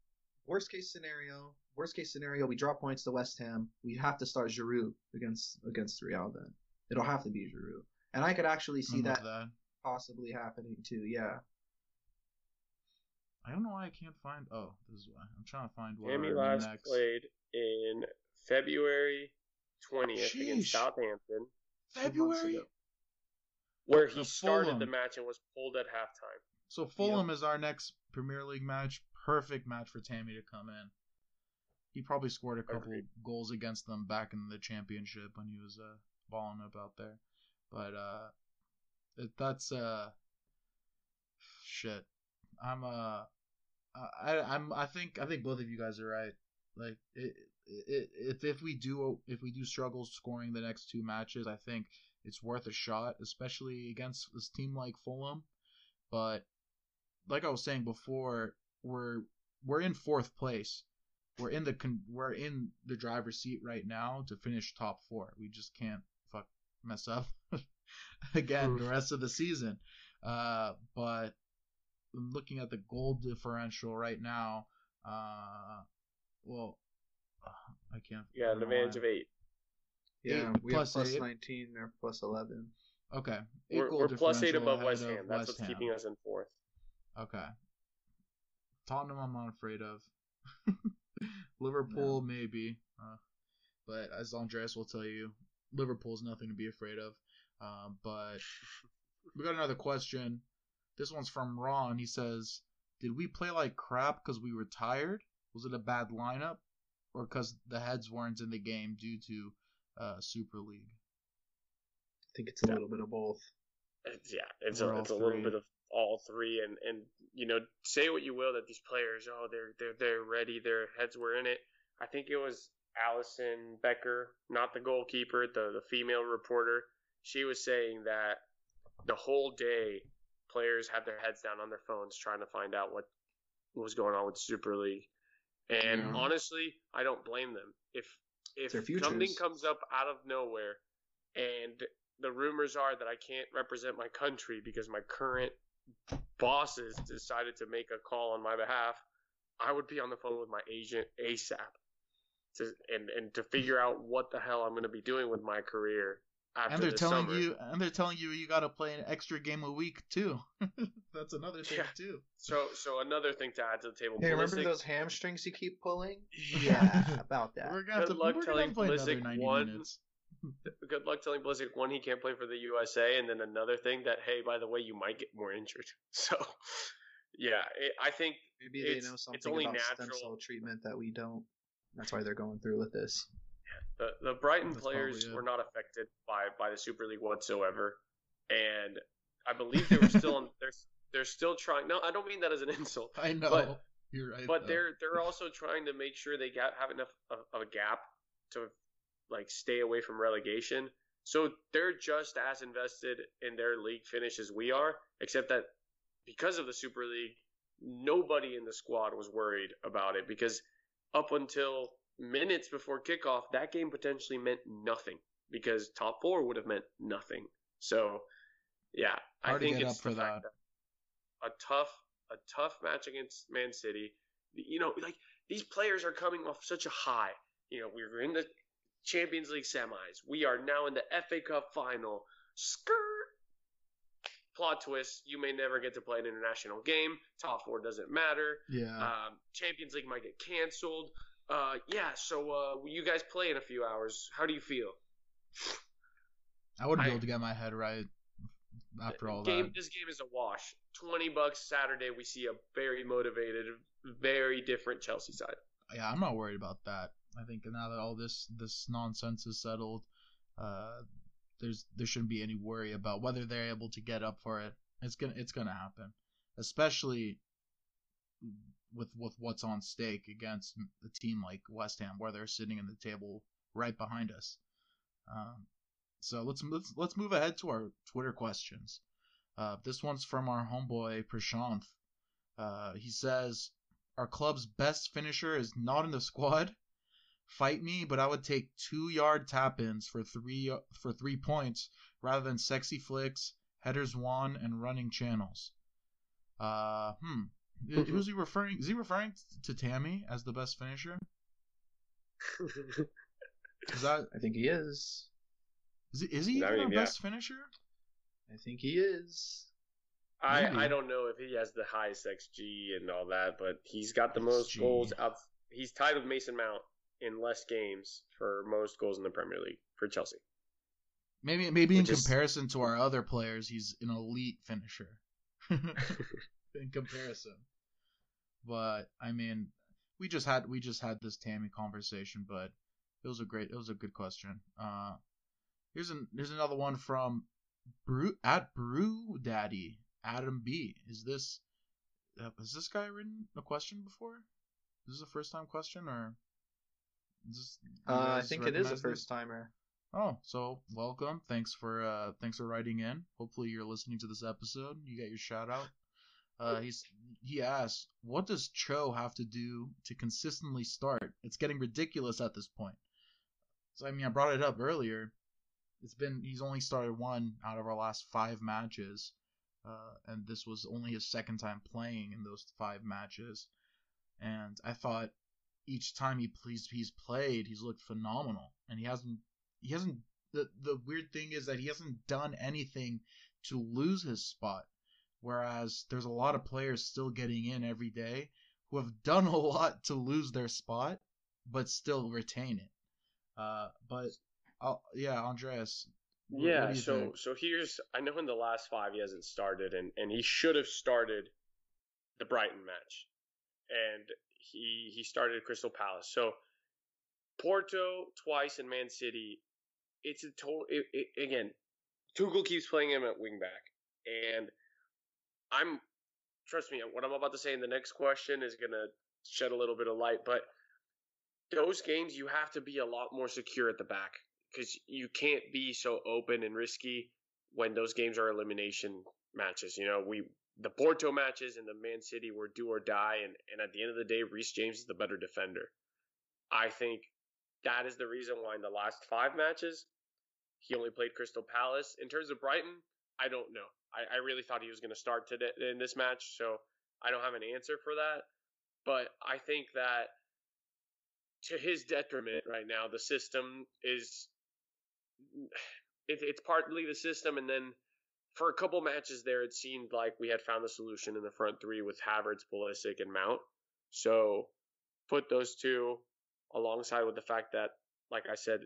worst case scenario, worst case scenario, we draw points to West Ham. We have to start Giroud against against Real. Then it'll have to be Giroud, and I could actually see that,
that.
possibly happening too. Yeah,
I don't know why I can't find. Oh, this is why I'm trying to find what
Tammy last
next.
played in February 20th
Sheesh.
against Southampton,
February.
ago.
where he
So
started the match and was pulled at halftime.
So Fulham is our next Premier League match. Perfect match for Tammy to come in. He probably scored a couple
Agreed.
goals against them back in the championship when he was uh, balling up out there. But uh, it, that's uh, shit. I'm uh, I I'm I think I think both of you guys are right. Like it, it, if if we do if we do struggle scoring the next two matches, I think it's worth a shot, especially against this team like Fulham. But like I was saying before, we're we're in fourth place. We're in the con- we're in the driver's seat right now to finish top four. We just can't fuck mess up again the rest of the season. Uh, but looking at the goal differential right now, uh, well, I can't.
You
I
got
don't
an advantage
why.
of eight.
yeah,
Eight
we
plus
have plus
eight.
nineteen or plus eleven.
Okay, Eight
We're, we're plus eight above West
ahead of
Ham. That's
West
what's
Ham.
keeping us in fourth.
Okay. Tottenham, I'm not afraid of. Liverpool, maybe. Uh, but as Andreas will tell you, Liverpool's nothing to be afraid of. Uh, but we got another question. This one's from Ron. He says, "Did we play like crap because we were tired? Was it a bad lineup? or because the heads weren't in the game due to uh, Super League?
I think it's a
Yeah.
little bit of both.
It's, yeah, it's
Or
a it's a little bit of all three, and and you know, say what you will that these players, oh, they're they're they're ready, their heads were in it. I think it was Allison Becker, not the goalkeeper, the the female reporter. She was saying that the whole day, players had their heads down on their phones trying to find out what was going on with Super League. And
Yeah.
honestly, I don't blame them. If if something comes up out of nowhere, and the rumors are that I can't represent my country because my current bosses decided to make a call on my behalf, I would be on the phone with my agent ASAP to and and to figure out what the hell I'm going to be doing with my career
and they're
this
telling
summer.
you, and they're telling you, you got to play an extra game a week too. That's another thing
Yeah.
too.
So so another thing to add to the table.
Hey, remember those hamstrings you keep pulling?
Yeah.
Yeah, about that.
We're gonna have
Good
to,
luck
we're
telling
have to play another 90
one.
minutes.
good luck telling Blizzard one he can't play for the USA, and then another thing that hey, by the way, you might get more injured. So yeah, it, I think
Maybe they
it's-
know
it's
something
only
about stem
natural.
cell treatment that we don't. That's why they're going through with this.
The the Brighton
That's
players
probably
were not affected by by the Super League whatsoever, and I believe they were still on. They're they're still trying. No, I don't mean that as an insult.
I know.
But-
You're right.
but
though.
they're they're also trying to make sure they got have enough of, of a gap to like stay away from relegation. So they're just as invested in their league finish as we are, except that because of the Super League, nobody in the squad was worried about it because up until minutes before kickoff, that game potentially meant nothing because top four would have meant nothing. So yeah,
Hard
I think it's the fact
that.
that a tough a tough match against Man City. You know, like these players are coming off such a high. You know, we were in the Champions League semis. We are now in the FA Cup final. Skirt. Plot twist: You may never get to play an international game. Top four doesn't matter.
yeah.
Um, Champions League might get canceled. Uh, yeah. So uh, you guys play in a few hours. How do you feel?
I wouldn't be able to get my head right after all that.
game,
that.
This game is a wash. Twenty bucks Saturday. We see a very motivated, very different Chelsea side.
Yeah, I'm not worried about that. I think now that all this this nonsense is settled, uh, there's there shouldn't be any worry about whether they're able to get up for it. It's gonna it's gonna happen, especially with with what's on stake against a team like West Ham, where they're sitting in the table right behind us. Um, so let's let's let's move ahead to our Twitter questions. Uh, this one's from our homeboy Prashanth. Uh, he says, "Our club's best finisher is not in the squad. Fight me, but I would take two yard tap ins for three for three points rather than sexy flicks, headers won, and running channels." Uh, hmm. Mm-hmm. Who's he referring? Is he referring to Tammy as the best finisher? Is that
I think he is.
is he, is he
I
even
mean,
our
yeah.
best finisher?
I think he is.
I,
Maybe.
I don't know if he has the highest XG and all that, but he's got the most goals out. He's tied with Mason Mount in less games for most goals in the Premier League for Chelsea.
Maybe maybe in
is-
comparison to our other players, he's an elite finisher. in comparison. But I mean, we just had we just had this Tammy conversation, but it was a great it was a good question. Uh here's an here's another one from Brew at Brew Daddy Adam B. Is this uh, has this guy written a question before? Is this a first time question or is this,
Uh, I think it is a first timer.
Oh, so welcome. Thanks for uh thanks for writing in. Hopefully you're listening to this episode. You got your shout out. Uh he's he asks, what does Cho have to do to consistently start? It's getting ridiculous at this point. So I mean I brought it up earlier. It's been he's only started one out of our last five matches. Uh and this was only his second time playing in those five matches. And I thought each time he please he's played, he's looked phenomenal. And he hasn't he hasn't the the weird thing is that he hasn't done anything to lose his spot whereas there's a lot of players still getting in every day who have done a lot to lose their spot but still retain it uh but I'll, yeah andreas
Yeah, so
think?
so here's I know in the last five he hasn't started and, and he should have started the Brighton match. And he he started Crystal Palace. So Porto twice and Man City. It's a total. It, it, again, Tuchel keeps playing him at wingback, and I'm trust me. What I'm about to say in the next question is gonna shed a little bit of light, but those games you have to be a lot more secure at the back because you can't be so open and risky when those games are elimination matches. You know, we the Porto matches and the Man City were do or die, and, and at the end of the day, Reece James is the better defender. I think that is the reason why in the last five matches he only played Crystal Palace. In terms of Brighton, I don't know. I, I really thought he was going to start today in this match, so I don't have an answer for that. But I think that to his detriment right now, the system is it, it's partly the system, and then for a couple matches there, it seemed like we had found the solution in the front three with Havertz, Pulisic, and Mount. So put those two alongside with the fact that, like I said,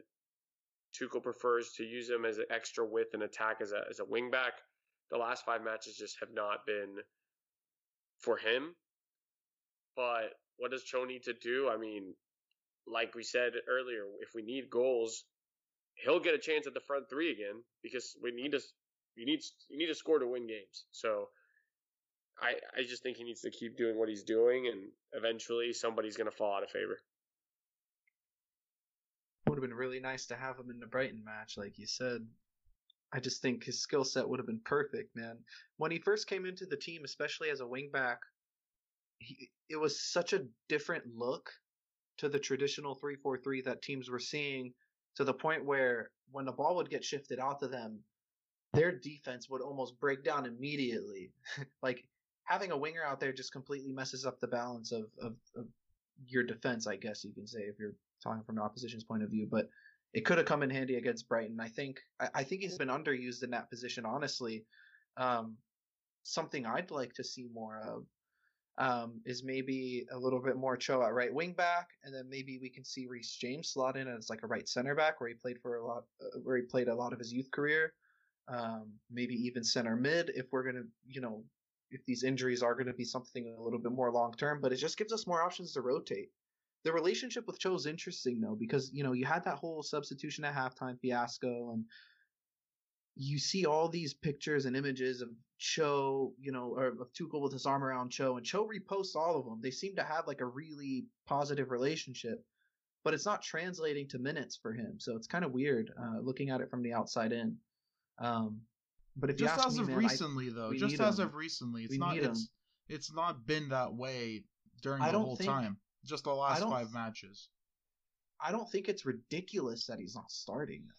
Tuchel prefers to use him as an extra width and attack as a as a wing back. The last five matches just have not been for him. But what does Cho need to do? I mean, like we said earlier, if we need goals, he'll get a chance at the front three again because we need to you need you need to score to win games. So I I just think he needs to keep doing what he's doing, and eventually somebody's going to fall out of favor.
Have been really nice to have him in the Brighton match, like you said. I just think his skill set would have been perfect, man. When he first came into the team, especially as a wingback, he, it was such a different look to the traditional 3-4-3 that teams were seeing to the point where when the ball would get shifted out to them, their defense would almost break down immediately. like having a winger out there just completely messes up the balance of, of, of, your defense, I guess you can say, if you're talking from the opposition's point of view. But it could have come in handy against Brighton. I think I, I think he's been underused in that position, honestly. Um, something I'd like to see more of um, is maybe a little bit more Cho at right wing back, and then maybe we can see Reece James slot in as like a right center back, where he played for a lot, uh, where he played a lot of his youth career um, maybe even center mid if we're to, you know, if these injuries are to be something a little bit more long term. But it just gives us more options to rotate. The relationship with Cho is interesting though because you know you had that whole substitution at halftime fiasco, and you see all these pictures and images of Cho, you know, or of Tuchel with his arm around Cho, and Cho reposts all of them. They seem to have like a really positive relationship, but it's not translating to minutes for him. So it's kind of weird uh, looking at it from the outside in. Um, but if
just as
me,
of
man,
recently,
I,
though, just as him. of recently, it's we not it's, it's not been that way during the whole think, time. Just the last five matches.
I don't think it's ridiculous that he's not starting. though.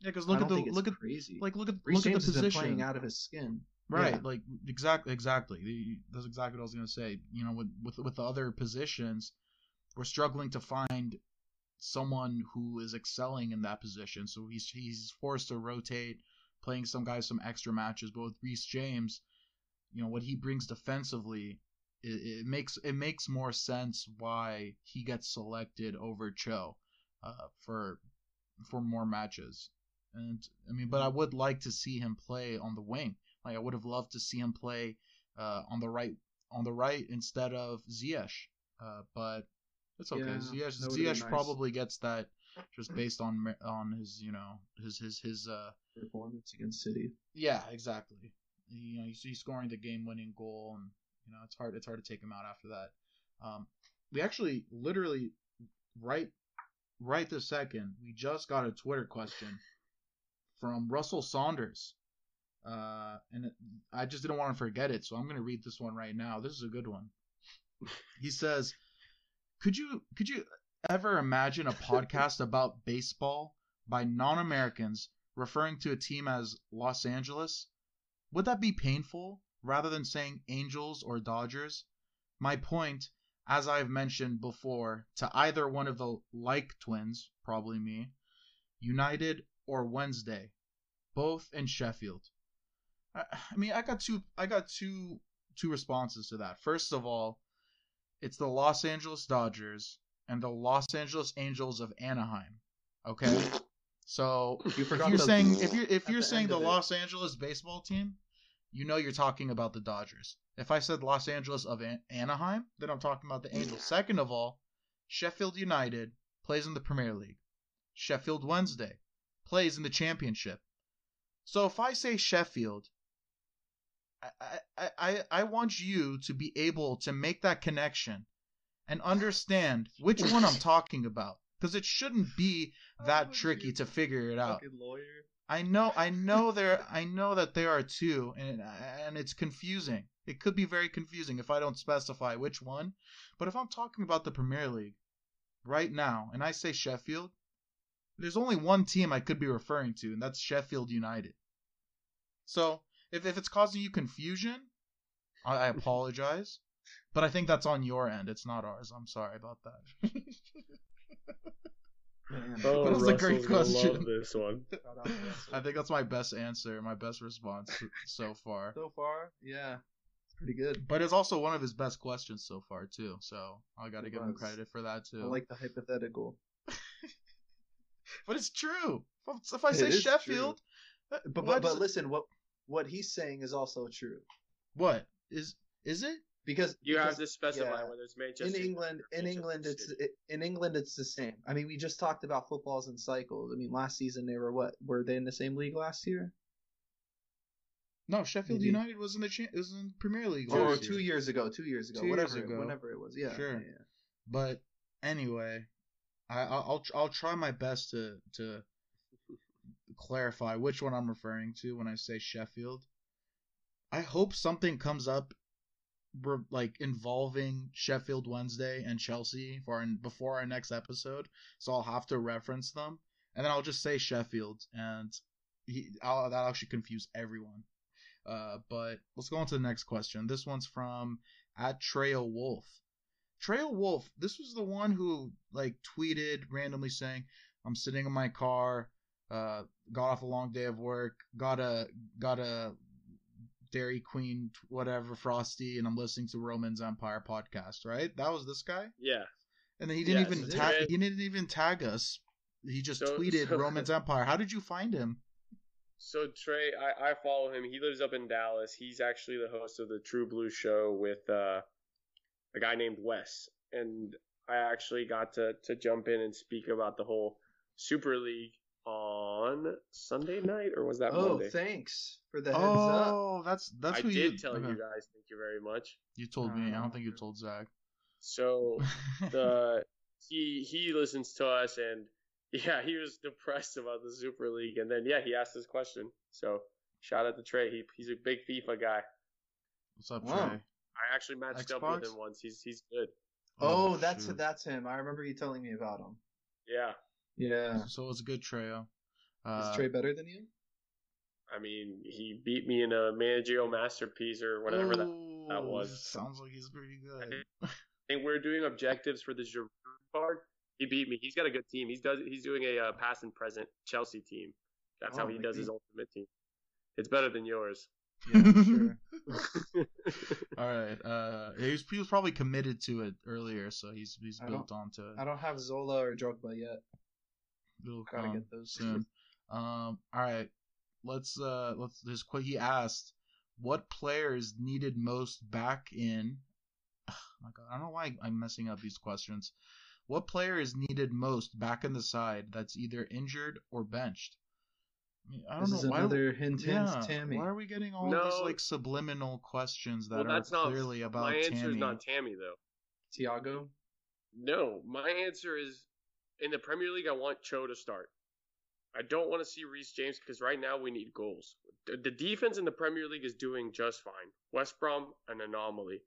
Yeah, because look at the look at
crazy.
Like look at
Reece
look
James
at the position
playing out of his skin.
Right, yeah. like exactly, exactly. That's exactly what I was gonna say. You know, with with with the other positions, we're struggling to find someone who is excelling in that position. So he's he's forced to rotate playing some guys some extra matches. But with Reece James, you know what he brings defensively, it, it makes it makes more sense why he gets selected over Cho uh, for for more matches. And I mean, but I would like to see him play on the wing. Like I would have loved to see him play uh, on the right on the right instead of Ziyech. Uh, but it's okay. Yeah, Ziyech, Ziyech nice. probably gets that just based on on his you know his his his uh
performance against City.
Yeah, exactly. You know, he's, he's scoring the game-winning goal, and you know it's hard it's hard to take him out after that. Um, we actually literally right right this second we just got a Twitter question from Russell Saunders. Uh, and I just didn't want to forget it, so I'm going to read this one right now. This is a good one. He says, "Could you could you ever imagine a podcast about baseball by non-Americans referring to a team as Los Angeles? Would that be painful rather than saying Angels or Dodgers? My point, as I've mentioned before, to either one of the like twins, probably me, United or Wednesday, both in Sheffield. I, I mean, I got two. I got two two responses to that. First of all, it's the Los Angeles Dodgers and the Los Angeles Angels of Anaheim. Okay, so you if you're saying if you're if you're saying the Los Angeles baseball team, you know you're talking about the Dodgers. If I said Los Angeles of An- Anaheim, then I'm talking about the mm. Angels. Second of all, Sheffield United plays in the Premier League. Sheffield Wednesday plays in the Championship. So if I say Sheffield, I, I, I, I want you to be able to make that connection and understand which one I'm talking about. Because it shouldn't be that
Oh,
tricky to figure it out.
Lawyer.
I know, I know there, I know that there are two, and and it's confusing. It could be very confusing if I don't specify which one. But if I'm talking about the Premier League right now, and I say Sheffield, there's only one team I could be referring to, and that's Sheffield United. So if if it's causing you confusion, I, I apologize. But I think that's on your end. It's not ours. I'm sorry about that.
Man.
Oh,
That was a great
Russell's gonna
question.
Love this one.
Shout out to Russell.
I think that's my best answer, my best response so far.
so far, yeah, it's pretty good.
But it's also one of his best questions so far too. So I got to
It
give him credit for that too.
I like the hypothetical.
but it's true. If, if I say Sheffield, uh,
But but, but listen, what what he's saying is also true
what is is it?
Because
You have
because
to specify
yeah.
whether it's Manchester.
in England,
or
in England, it's it, in England it's the same. I mean, we just talked about footballs and cycles. I mean, last season they were what? Were they in the same league last year?
No, Sheffield
Maybe.
United was in the cha- was in Premier League.
Or
last
two years ago, two years ago,
Two years
whatever,
ago.
whenever it was. Yeah,
Sure.
yeah, yeah.
But anyway, I I'll I'll, I'll try my best to to clarify which one I'm referring to when I say Sheffield. I hope something comes up re- like involving Sheffield Wednesday and Chelsea for our, before our next episode, so I'll have to reference them, and then I'll just say Sheffield, and he, I'll, that'll actually confuse everyone. Uh, but let's go on to the next question. This one's from at Trail Wolf. Trail Wolf, this was the one who like tweeted randomly saying, "I'm sitting in my car, uh, got off a long day of work, got a got a Dairy Queen, whatever Frosty, and I'm listening to Roman's Empire podcast." Right? That was this guy,
Yeah.
and then he didn't
Yes,
even tag. He didn't even tag us. He just
So-
tweeted
so-
Roman's Empire. How did you find him?
So Trey, I, I follow him. He lives up in Dallas. He's actually the host of the True Blue show with uh, a guy named Wes. And I actually got to, to jump in and speak about the whole Super League on Sunday night, or was that
Oh,
Monday?
thanks for the heads up.
Oh, that's that's
I
who
did
you
tell
okay.
you guys. Thank you very much.
You told me. I don't think you
Uh,
told Zach.
So the he he listens to us and yeah he was depressed about the super league and then yeah he asked this question so shout out to trey he, he's a big fifa guy
What's up,
Wow.
Trey?
i actually matched up with him once he's he's good
Oh, that's
shoot.
that's him. I remember you telling me about him.
yeah
Yeah.
So it was a good Treo. Uh,
Is Trey better than you?
i mean he beat me in a managerial masterpiece or whatever that that was.
Sounds like he's pretty good.
I think we're doing objectives for the Giroud card he beat me he's got a good team he's does he's doing a uh, past and present chelsea team that's how
Oh,
he
like
does
me.
his ultimate team it's better than yours
Yeah, sure.
All right. Uh, he was, he was probably committed to it earlier, so he's he's
I
built onto it.
I don't have Zola or Drogba yet.
It'll
Gotta
come
get those.
soon. Um. All right. Let's uh. Let's. This qu- he asked, what players needed most back in? Oh my God, I don't know why I'm messing up these questions. What player is needed most back in the side that's either injured or benched? I, mean, I don't
This
know
is
why.
another hint, hint,
yeah,
Tammy.
why are we getting all
No.
these like subliminal questions that
well,
are
not
clearly about
my answer
Tammy?
is not Tammy though.
Thiago.
No, my answer is in the Premier League. I want Cho to start. I don't want to see Reece James because right now we need goals. The, defense in the Premier League is doing just fine. West Brom an anomaly.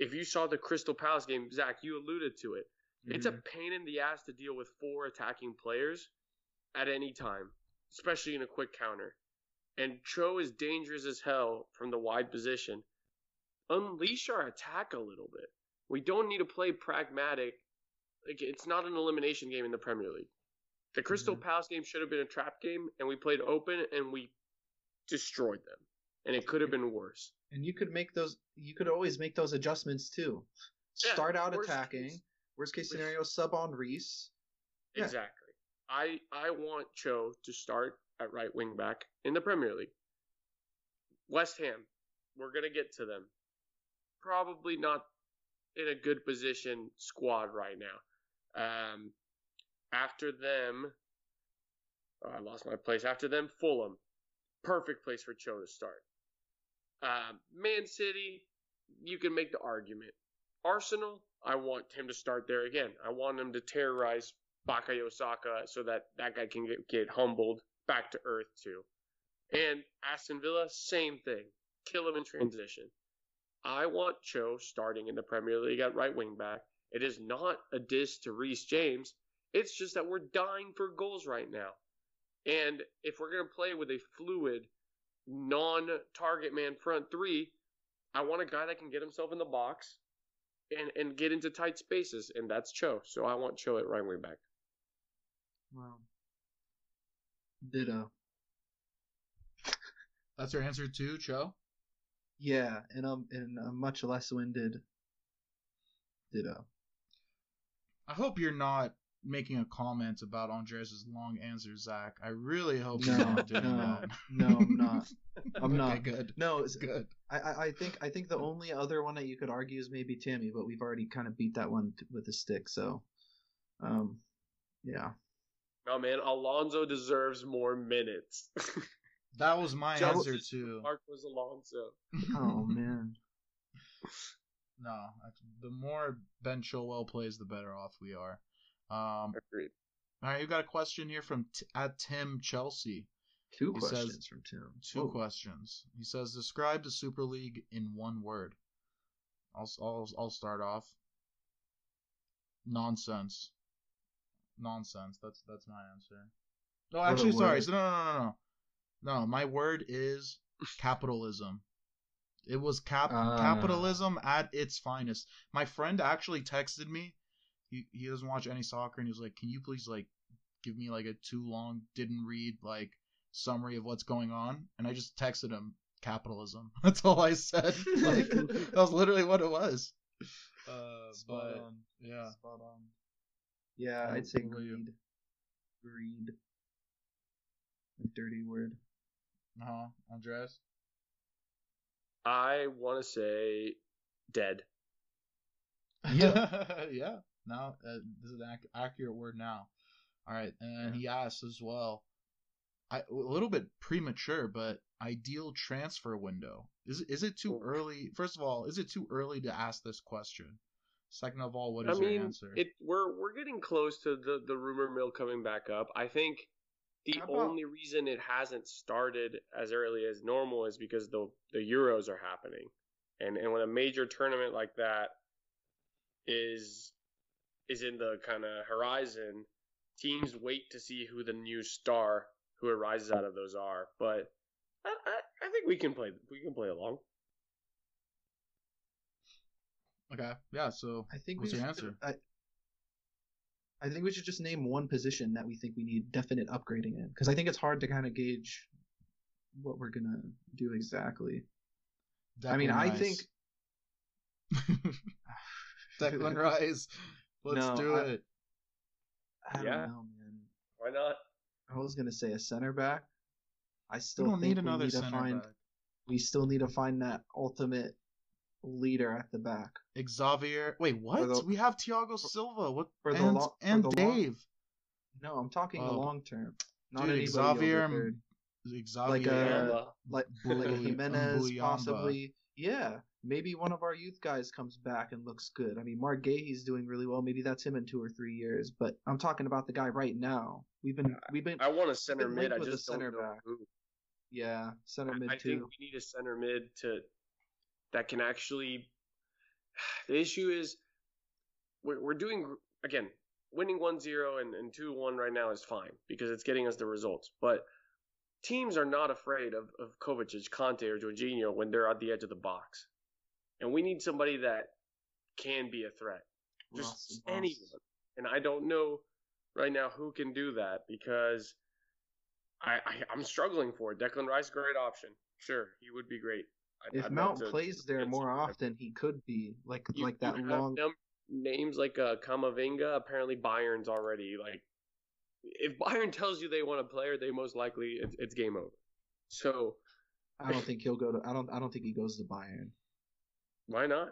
If you saw the Crystal Palace game, Zach, you alluded to it. It's a mm-hmm. pain in the ass to deal with four attacking players at any time, especially in a quick counter. And Cho is dangerous as hell from the wide position. Unleash our attack a little bit. We don't need to play pragmatic. Like it's not an elimination game in the Premier League. The Crystal mm-hmm. Palace game should have been a trap game, and we played open and we destroyed them. And it could have been worse.
And you could make those. You could always make those adjustments too.
Yeah,
Start out
worst
attacking.
case.
Worst case scenario, sub on Reece. Yeah.
Exactly. I I want Cho to start at right wing back in the Premier League. West Ham, we're gonna get to them. Probably not in a good position squad right now. Um, After them, oh, I lost my place. After them, Fulham. Perfect place for Cho to start. Uh, Man City, you can make the argument. Arsenal, I want him to start there again. I want him to terrorize Bukayo Saka so that that guy can get, get humbled back to earth too. And Aston Villa, same thing. Kill him in transition. I want Cho starting in the Premier League at right wing back. It is not a diss to Reece James. It's just that we're dying for goals right now. And if we're going to play with a fluid, non target man front three, I want a guy that can get himself in the box and, and get into tight spaces. And that's Cho. So I want Cho at right wing back.
Wow. Ditto.
That's your answer too, Cho?
Yeah, and um, in a much less winded ditto.
I hope you're not making a comment about Andres' long answer, Zach. I really hope
No,
you're not doing
no,
that.
no, I'm not. I'm
okay,
not.
good.
No, it's
Good.
I, I I think I think the only other one that you could argue is maybe Tammy, but we've already kind of beat that one with a stick. So, um, yeah.
Oh man, Alonso deserves more minutes.
That was my
Joe-
answer too.
Marcos Alonso.
Oh man.
no, the more Ben Chilwell plays, the better off we are. Um,
Agreed.
all right, you got a question here from t- at Tim Chelsea.
Two
He says-
questions from Tim.
Two
Whoa.
questions. He says, "Describe the Super League in one word." I'll I'll I'll start off. Nonsense. Nonsense. That's that's my answer. No, actually, sorry. So, no, no, no, no, no. No, my word is capitalism. It was cap
Ah.
capitalism at its finest. My friend actually texted me. He he doesn't watch any soccer, and he was like, "Can you please like give me like a too long, didn't read like summary of what's going on?" And I just texted him capitalism. That's all I said. like that was literally what it was. Uh,
Spot
but
on.
yeah,
Spot on. Yeah, I'd say
what you?
greed. Greed. A dirty word.
uh huh. Andres.
I want to say dead.
Yeah, yeah. Now uh, this is an ac- accurate word now. All right, and he asks as well. I a little bit premature, but ideal transfer window. Is it- is it too early? First of all, is it too early to ask this question? Second of all, what is I
mean,
your answer?
it we're we're getting close to the the rumor mill coming back up. I think the
about-
only reason it hasn't started as early as normal is because the the Euros are happening, and and when a major tournament like that is is in the kind of horizon, teams wait to see who the new star who arises out of those are. But I, I, I think we can play we can play along.
okay, yeah. So
I think
What's your
should,
answer?
I, I think we should just name one position that we think we need definite upgrading in, because I think it's hard to kind of gauge what we're gonna do exactly. I mean,
Declan
I
Rice.
think
Declan Rice. Let's
No,
do
I-
it.
I don't
Yeah.
know, man.
Why not?
I was gonna say a center back. I
We
still
don't
think
need another
we need to
center
find
back.
we still need to find that ultimate leader at the back.
Xavier. Wait, what?
the-
we have Thiago Silva. What?
for the
and
lo- for
and
the long-
Dave.
No, I'm talking the
Oh.
long term. Not
Dude, Xavier
over
M-
third.
Xavier.
Uh, like, a,
Yamba.
like
Bu-
like Jimenez
Mbuyamba.
possibly. Yeah, maybe one of our youth guys comes back and looks good. I mean, Marc Guehi's doing really well. Maybe that's him in two or three years. But I'm talking about the guy right now. We've been we've been
I want a center mid. I just don't
center
know
back.
who.
yeah center mid
I
too.
think we need a center mid to that can actually. The issue is we're we're doing again winning 1-0 and, and 2-1 right now is fine because it's getting us the results. But teams are not afraid of, of Kovacic, Kante, or Jorginho when they're at the edge of the box. And we need somebody that can be a threat. Just
Ross.
anyone. And I don't know right now who can do that because I, I I'm struggling for it. Declan Rice, great option. Sure, he would be great.
If
I'd
Mount plays there more often, he could be like
You-
like that long.
names like uh, Camavinga. Apparently, Bayern's already like. If Bayern tells you they want a player, they most likely it's, it's game over. So
I don't think he'll go to. I don't. I don't think he goes to Bayern
why not?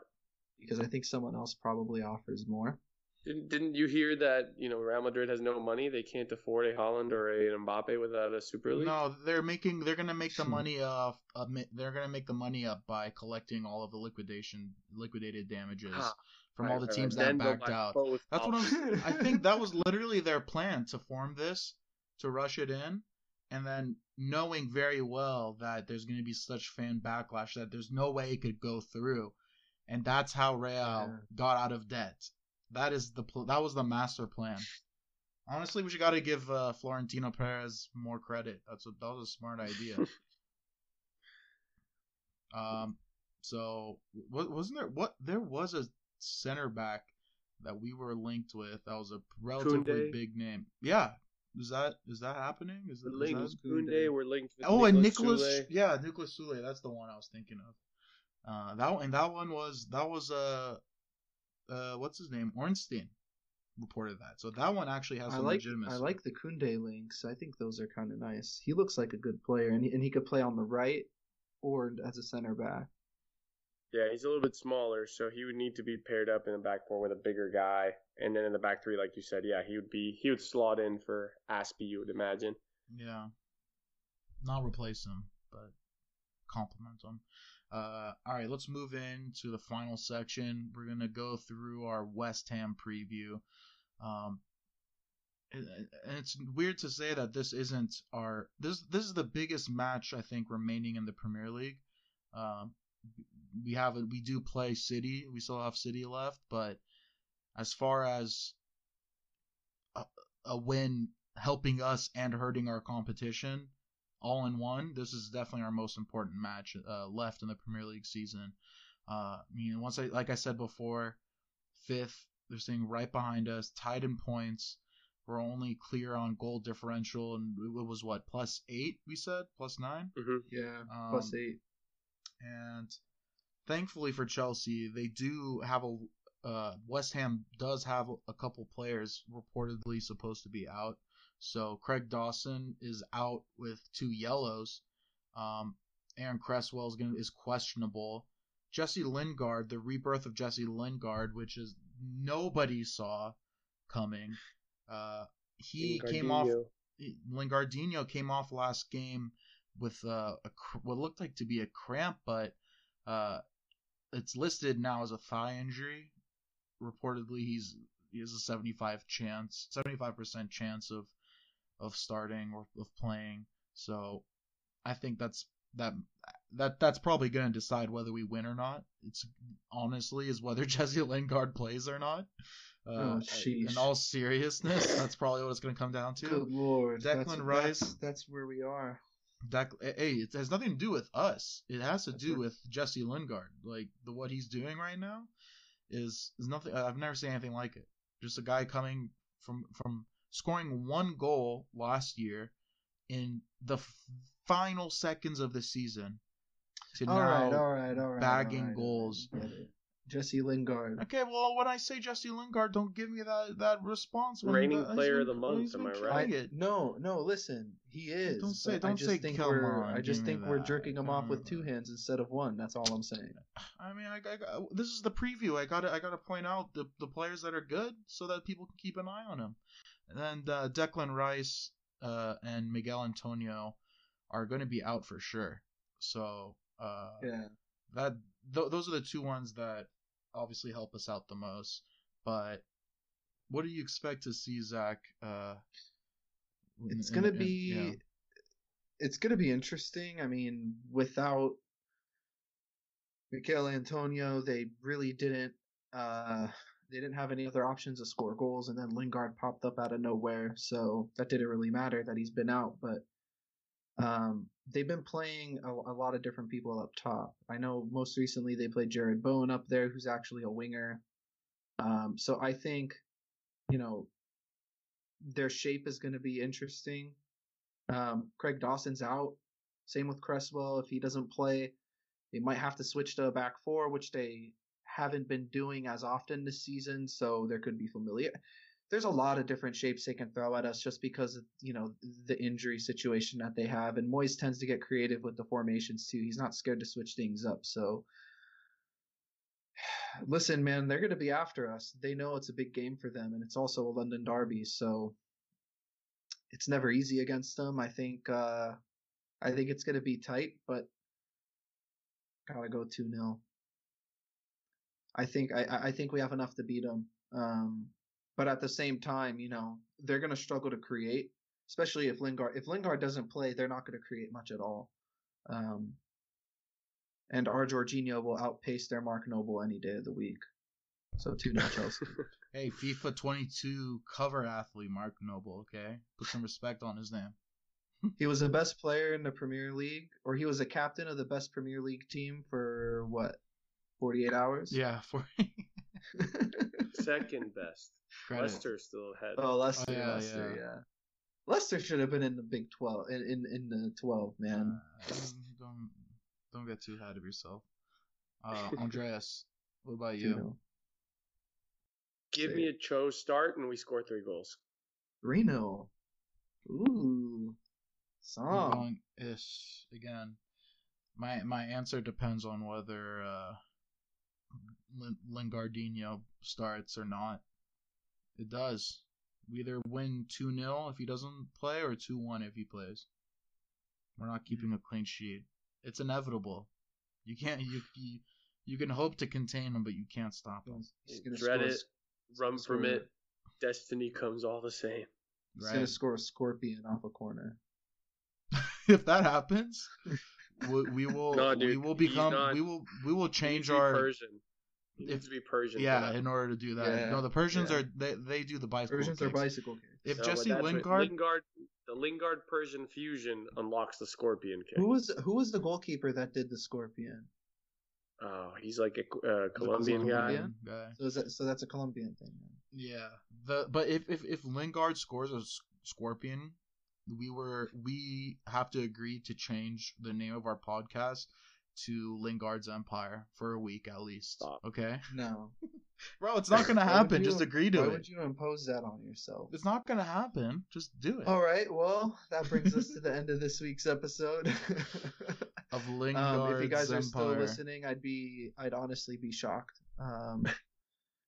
because I think someone else probably offers more.
Didn't, didn't you hear that you know Real Madrid has no money? They can't afford a Haaland or a Mbappe without a Super League.
No, they're making. They're gonna make the money up. Uh, they're gonna make the money up by collecting all of the liquidation, liquidated damages
Ah,
from
right,
all the
right,
teams
right.
that backed out. That's what I'm. I think that was literally their plan to form this, to rush it in, and then knowing very well that there's going to be such fan backlash that there's no way it could go through, and that's how Real
Yeah.
got out of debt. That is the pl- that was the master plan. Honestly, we should got to give uh, Florentino Perez more credit. That's a, that was a smart idea. um, so what wasn't there? What there was a center back that we were linked with. That was a relatively
Koundé?
big name. Yeah, is that is that happening? Is that,
The
is that
Koundé were linked
Oh, and
Nicolas
Nicholas,
Sule.
yeah, Niklas Süle. That's the one I was thinking of. Uh, that one, and that one was that was uh, uh, what's his name? Ornstein reported that. So that one actually has
I
some
like
legitimacy.
I like the Koundé links. I think those are kind of nice. He looks like a good player, and he, and he could play on the right or as a center back.
Yeah, he's a little bit smaller, so he would need to be paired up in the back four with a bigger guy, and then in the back three, like you said, yeah, he would be he would slot in for Azpi, you would imagine.
Yeah, not replace him, but complement him. Uh, all right, let's move into the final section. We're gonna go through our West Ham preview. Um, and and it's weird to say that this isn't our this this is the biggest match I think remaining in the Premier League. Um, we have we do play City. We still have City left, but as far as a, a win helping us and hurting our competition all in one, this is definitely our most important match uh, left in the Premier League season. Uh, I mean, once I like I said before, fifth, they're sitting right behind us, tied in points. We're only clear on goal differential, and it was what plus eight? We said plus nine.
hmm
Yeah,
Um,
plus eight.
And thankfully for Chelsea, they do have a uh, West Ham does have a couple players reportedly supposed to be out. So Craig Dawson is out with two yellows. Um, Aaron Cresswell is gonna, is questionable. Jesse Lingard, the rebirth of Jesse Lingard, which is nobody saw coming. Uh, he came off Lingardinho came off last game with uh, a what looked like to be a cramp, but uh, it's listed now as a thigh injury. Reportedly, he's he has a seventy five chance, seventy five percent chance of of starting or of playing. So I think that's that that that's probably going to decide whether we win or not. It's honestly is whether Jesse Lingard plays or not. Uh,
Oh,
in all seriousness, that's probably what it's going to come down to.
Good lord,
Declan
that's,
Rice.
That's, that's where we are.
Dec- hey, it has nothing to do with us. It has to
That's
do
right.
with Jesse Lingard. Like the what he's doing right now is is nothing. I've never seen anything like it. Just a guy coming from from scoring one goal last year in the f- final seconds of the season to
All
now.
right, all right, all right.
bagging
all right,
goals.
all right, get it. Jesse Lingard.
Okay, well, when I say Jesse Lingard, don't give me that that response. when
Reigning
the- he's
player
been-
of the month,
he's
am I right?
I, no, no. Listen, he is.
Don't say-
but I
don't
just
say,
think
"Come
we're.
on,
I just think we're
that,
jerking him off with
mm.
two hands instead of one. That's all I'm saying.
I mean, I, I, I- this is the preview. I gotta, I gotta point out the, the players that are good so that people can keep an eye on them. And uh, Declan Rice uh, and Michail Antonio are going to be out for sure. So uh,
Yeah.
that th- those are the two ones that obviously help us out the most. But what do you expect to see, Zach? Uh,
It's gonna
in-
be.
yeah.
It's gonna be interesting. I mean, without Michail Antonio, they really didn't. Uh, they didn't have any other options to score goals, and then Lingard popped up out of nowhere, so that didn't really matter that he's been out. But um, they've been playing a, a lot of different people up top. I know most recently they played Jarrod Bowen up there, who's actually a winger. Um, so I think, you know, their shape is going to be interesting. Um, Craig Dawson's out. Same with Cresswell. If he doesn't play, they might have to switch to a back four, which they haven't been doing as often this season. So there could be familiar. There's a lot of different shapes they can throw at us just because of you know the injury situation that they have, and Moyes tends to get creative with the formations too. He's not scared to switch things up. So listen, man, they're going to be after us. They know it's a big game for them, and it's also a London derby, so it's never easy against them. I think uh, I think it's going to be tight, but gotta go two 0 I think I, I think we have enough to beat them. Um, but at the same time, you know, they're going to struggle to create, especially if Lingard if Lingard doesn't play, they're not going to create much at all. Um, and our Jorginho will outpace their Mark Noble any day of the week. So two 0 Chelsea.
Hey, FIFA 22 cover athlete Mark Noble. Okay, put some respect on his name.
he was the best player in the Premier League, or he was a captain of the best Premier League team for what, 48 hours?
Yeah, for
Second best.
credit.
Leicester still ahead.
Oh, Leicester,
Oh, yeah,
Leicester,
yeah.
yeah. Leicester should have been in the Big 12, in in, in the 12, man.
Uh, don't don't get too ahead of yourself. Uh, Andreas, what about
You
you?
know.
Give me a Cho start and we score three goals.
Reno. Ooh.
I'm
Song.
ish again. My my answer depends on whether uh, Lin- Lingardinho starts or not. It does. We either win 2 0 if he doesn't play or 2 1 if he plays. We're not keeping a clean sheet. It's inevitable. You can't you you, you can hope to contain him, but you can't stop him.
Dread it. Run
score-
from it. Destiny comes all the same.
He's
Right?
gonna score a scorpion off a corner.
if that happens, we, we will
No,
we will become
not-
we will we will change our
Persian. He
if-
needs to be Persian.
yeah in order to do that.
Yeah,
no, the Persians
yeah.
are they they do the bicycle.
Versions are bicycle kicks.
If
No,
Jesse
that's what-
Lingard,
Lingard, the Lingard Persian fusion unlocks the Scorpion kick.
Who was who was the goalkeeper that did the scorpion?
Oh, he's like a uh, Colombian guy.
Colombian?
guy.
So is that so that's a Colombian thing. Then.
Yeah. The but if if if Lingard scores a s- scorpion, we were we have to agree to change the name of our podcast to Lingard's Empire for a week at least.
Stop.
Okay,
No.
bro, it's not gonna happen.
you-
Just agree to
Why
it.
Why would you impose that on yourself?
It's not gonna happen. Just do it.
All right. Well, that brings us to the end of this week's episode.
Of Lingard's
um, if you guys are still listening, I'd be, I'd honestly be shocked. Um,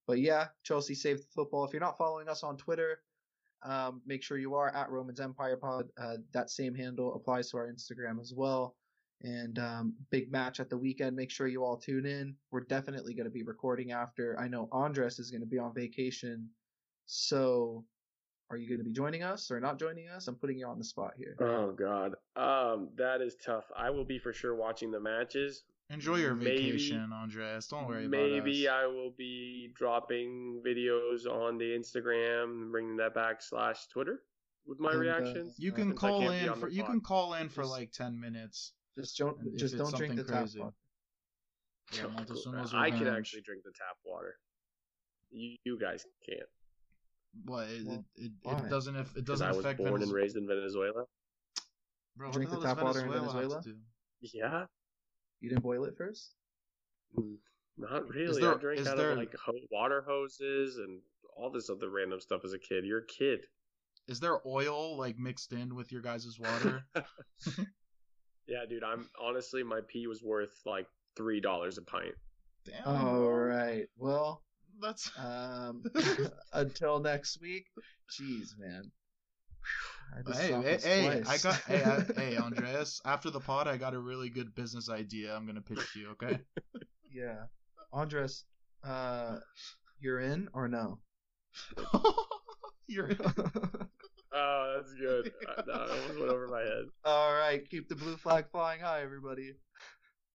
but yeah, Chelsea saved the football. If you're not following us on Twitter, um, make sure you are at Romans Empire Pod. Uh, that same handle applies to our Instagram as well. And um, big match at the weekend. Make sure you all tune in. We're definitely going to be recording after. I know Andres is going to be on vacation, so are you going to be joining us or not joining us? I'm putting you on the spot here.
Oh God, um, that is tough. I will be for sure watching the matches.
Enjoy your
Maybe-
vacation, Andreas. Don't worry
Maybe
about us.
Maybe I will be dropping videos on the Instagram, bringing that back slash Twitter with my
And, uh,
reactions.
You
Uh,
can call in for you
pod.
can call in for like ten minutes.
Just don't,
And
just don't drink the
something
tap water.
Yeah, Montezuma's
I can actually drink the tap water. You, you guys can't
What it,
Well,
it, it, it doesn't if it
because
doesn't
I was
affect
born and raised in Venezuela.
Bro,
Drink
the
the tap
does
water in
Venezuela have
Venezuela?
Yeah,
You didn't boil it first?
not really.
there-
I drank out
there-
of like ho- water hoses and all this other random stuff as a kid. You're a kid.
Is there oil like mixed in with your guys' water?
Yeah, dude. I'm honestly, my pee was worth like three dollars a pint.
Damn.
All
bro.
right. Well,
That's
um, until next week. Jeez, man. I just
hey, hey, hey, I got hey, I, hey, Andreas. After the pod, I got a really good business idea. I'm gonna pitch to you. Okay.
yeah, Andres, uh, you're in or no?
You're
Oh, that's good. No, that almost went over my head.
All right, keep the blue flag flying high, everybody.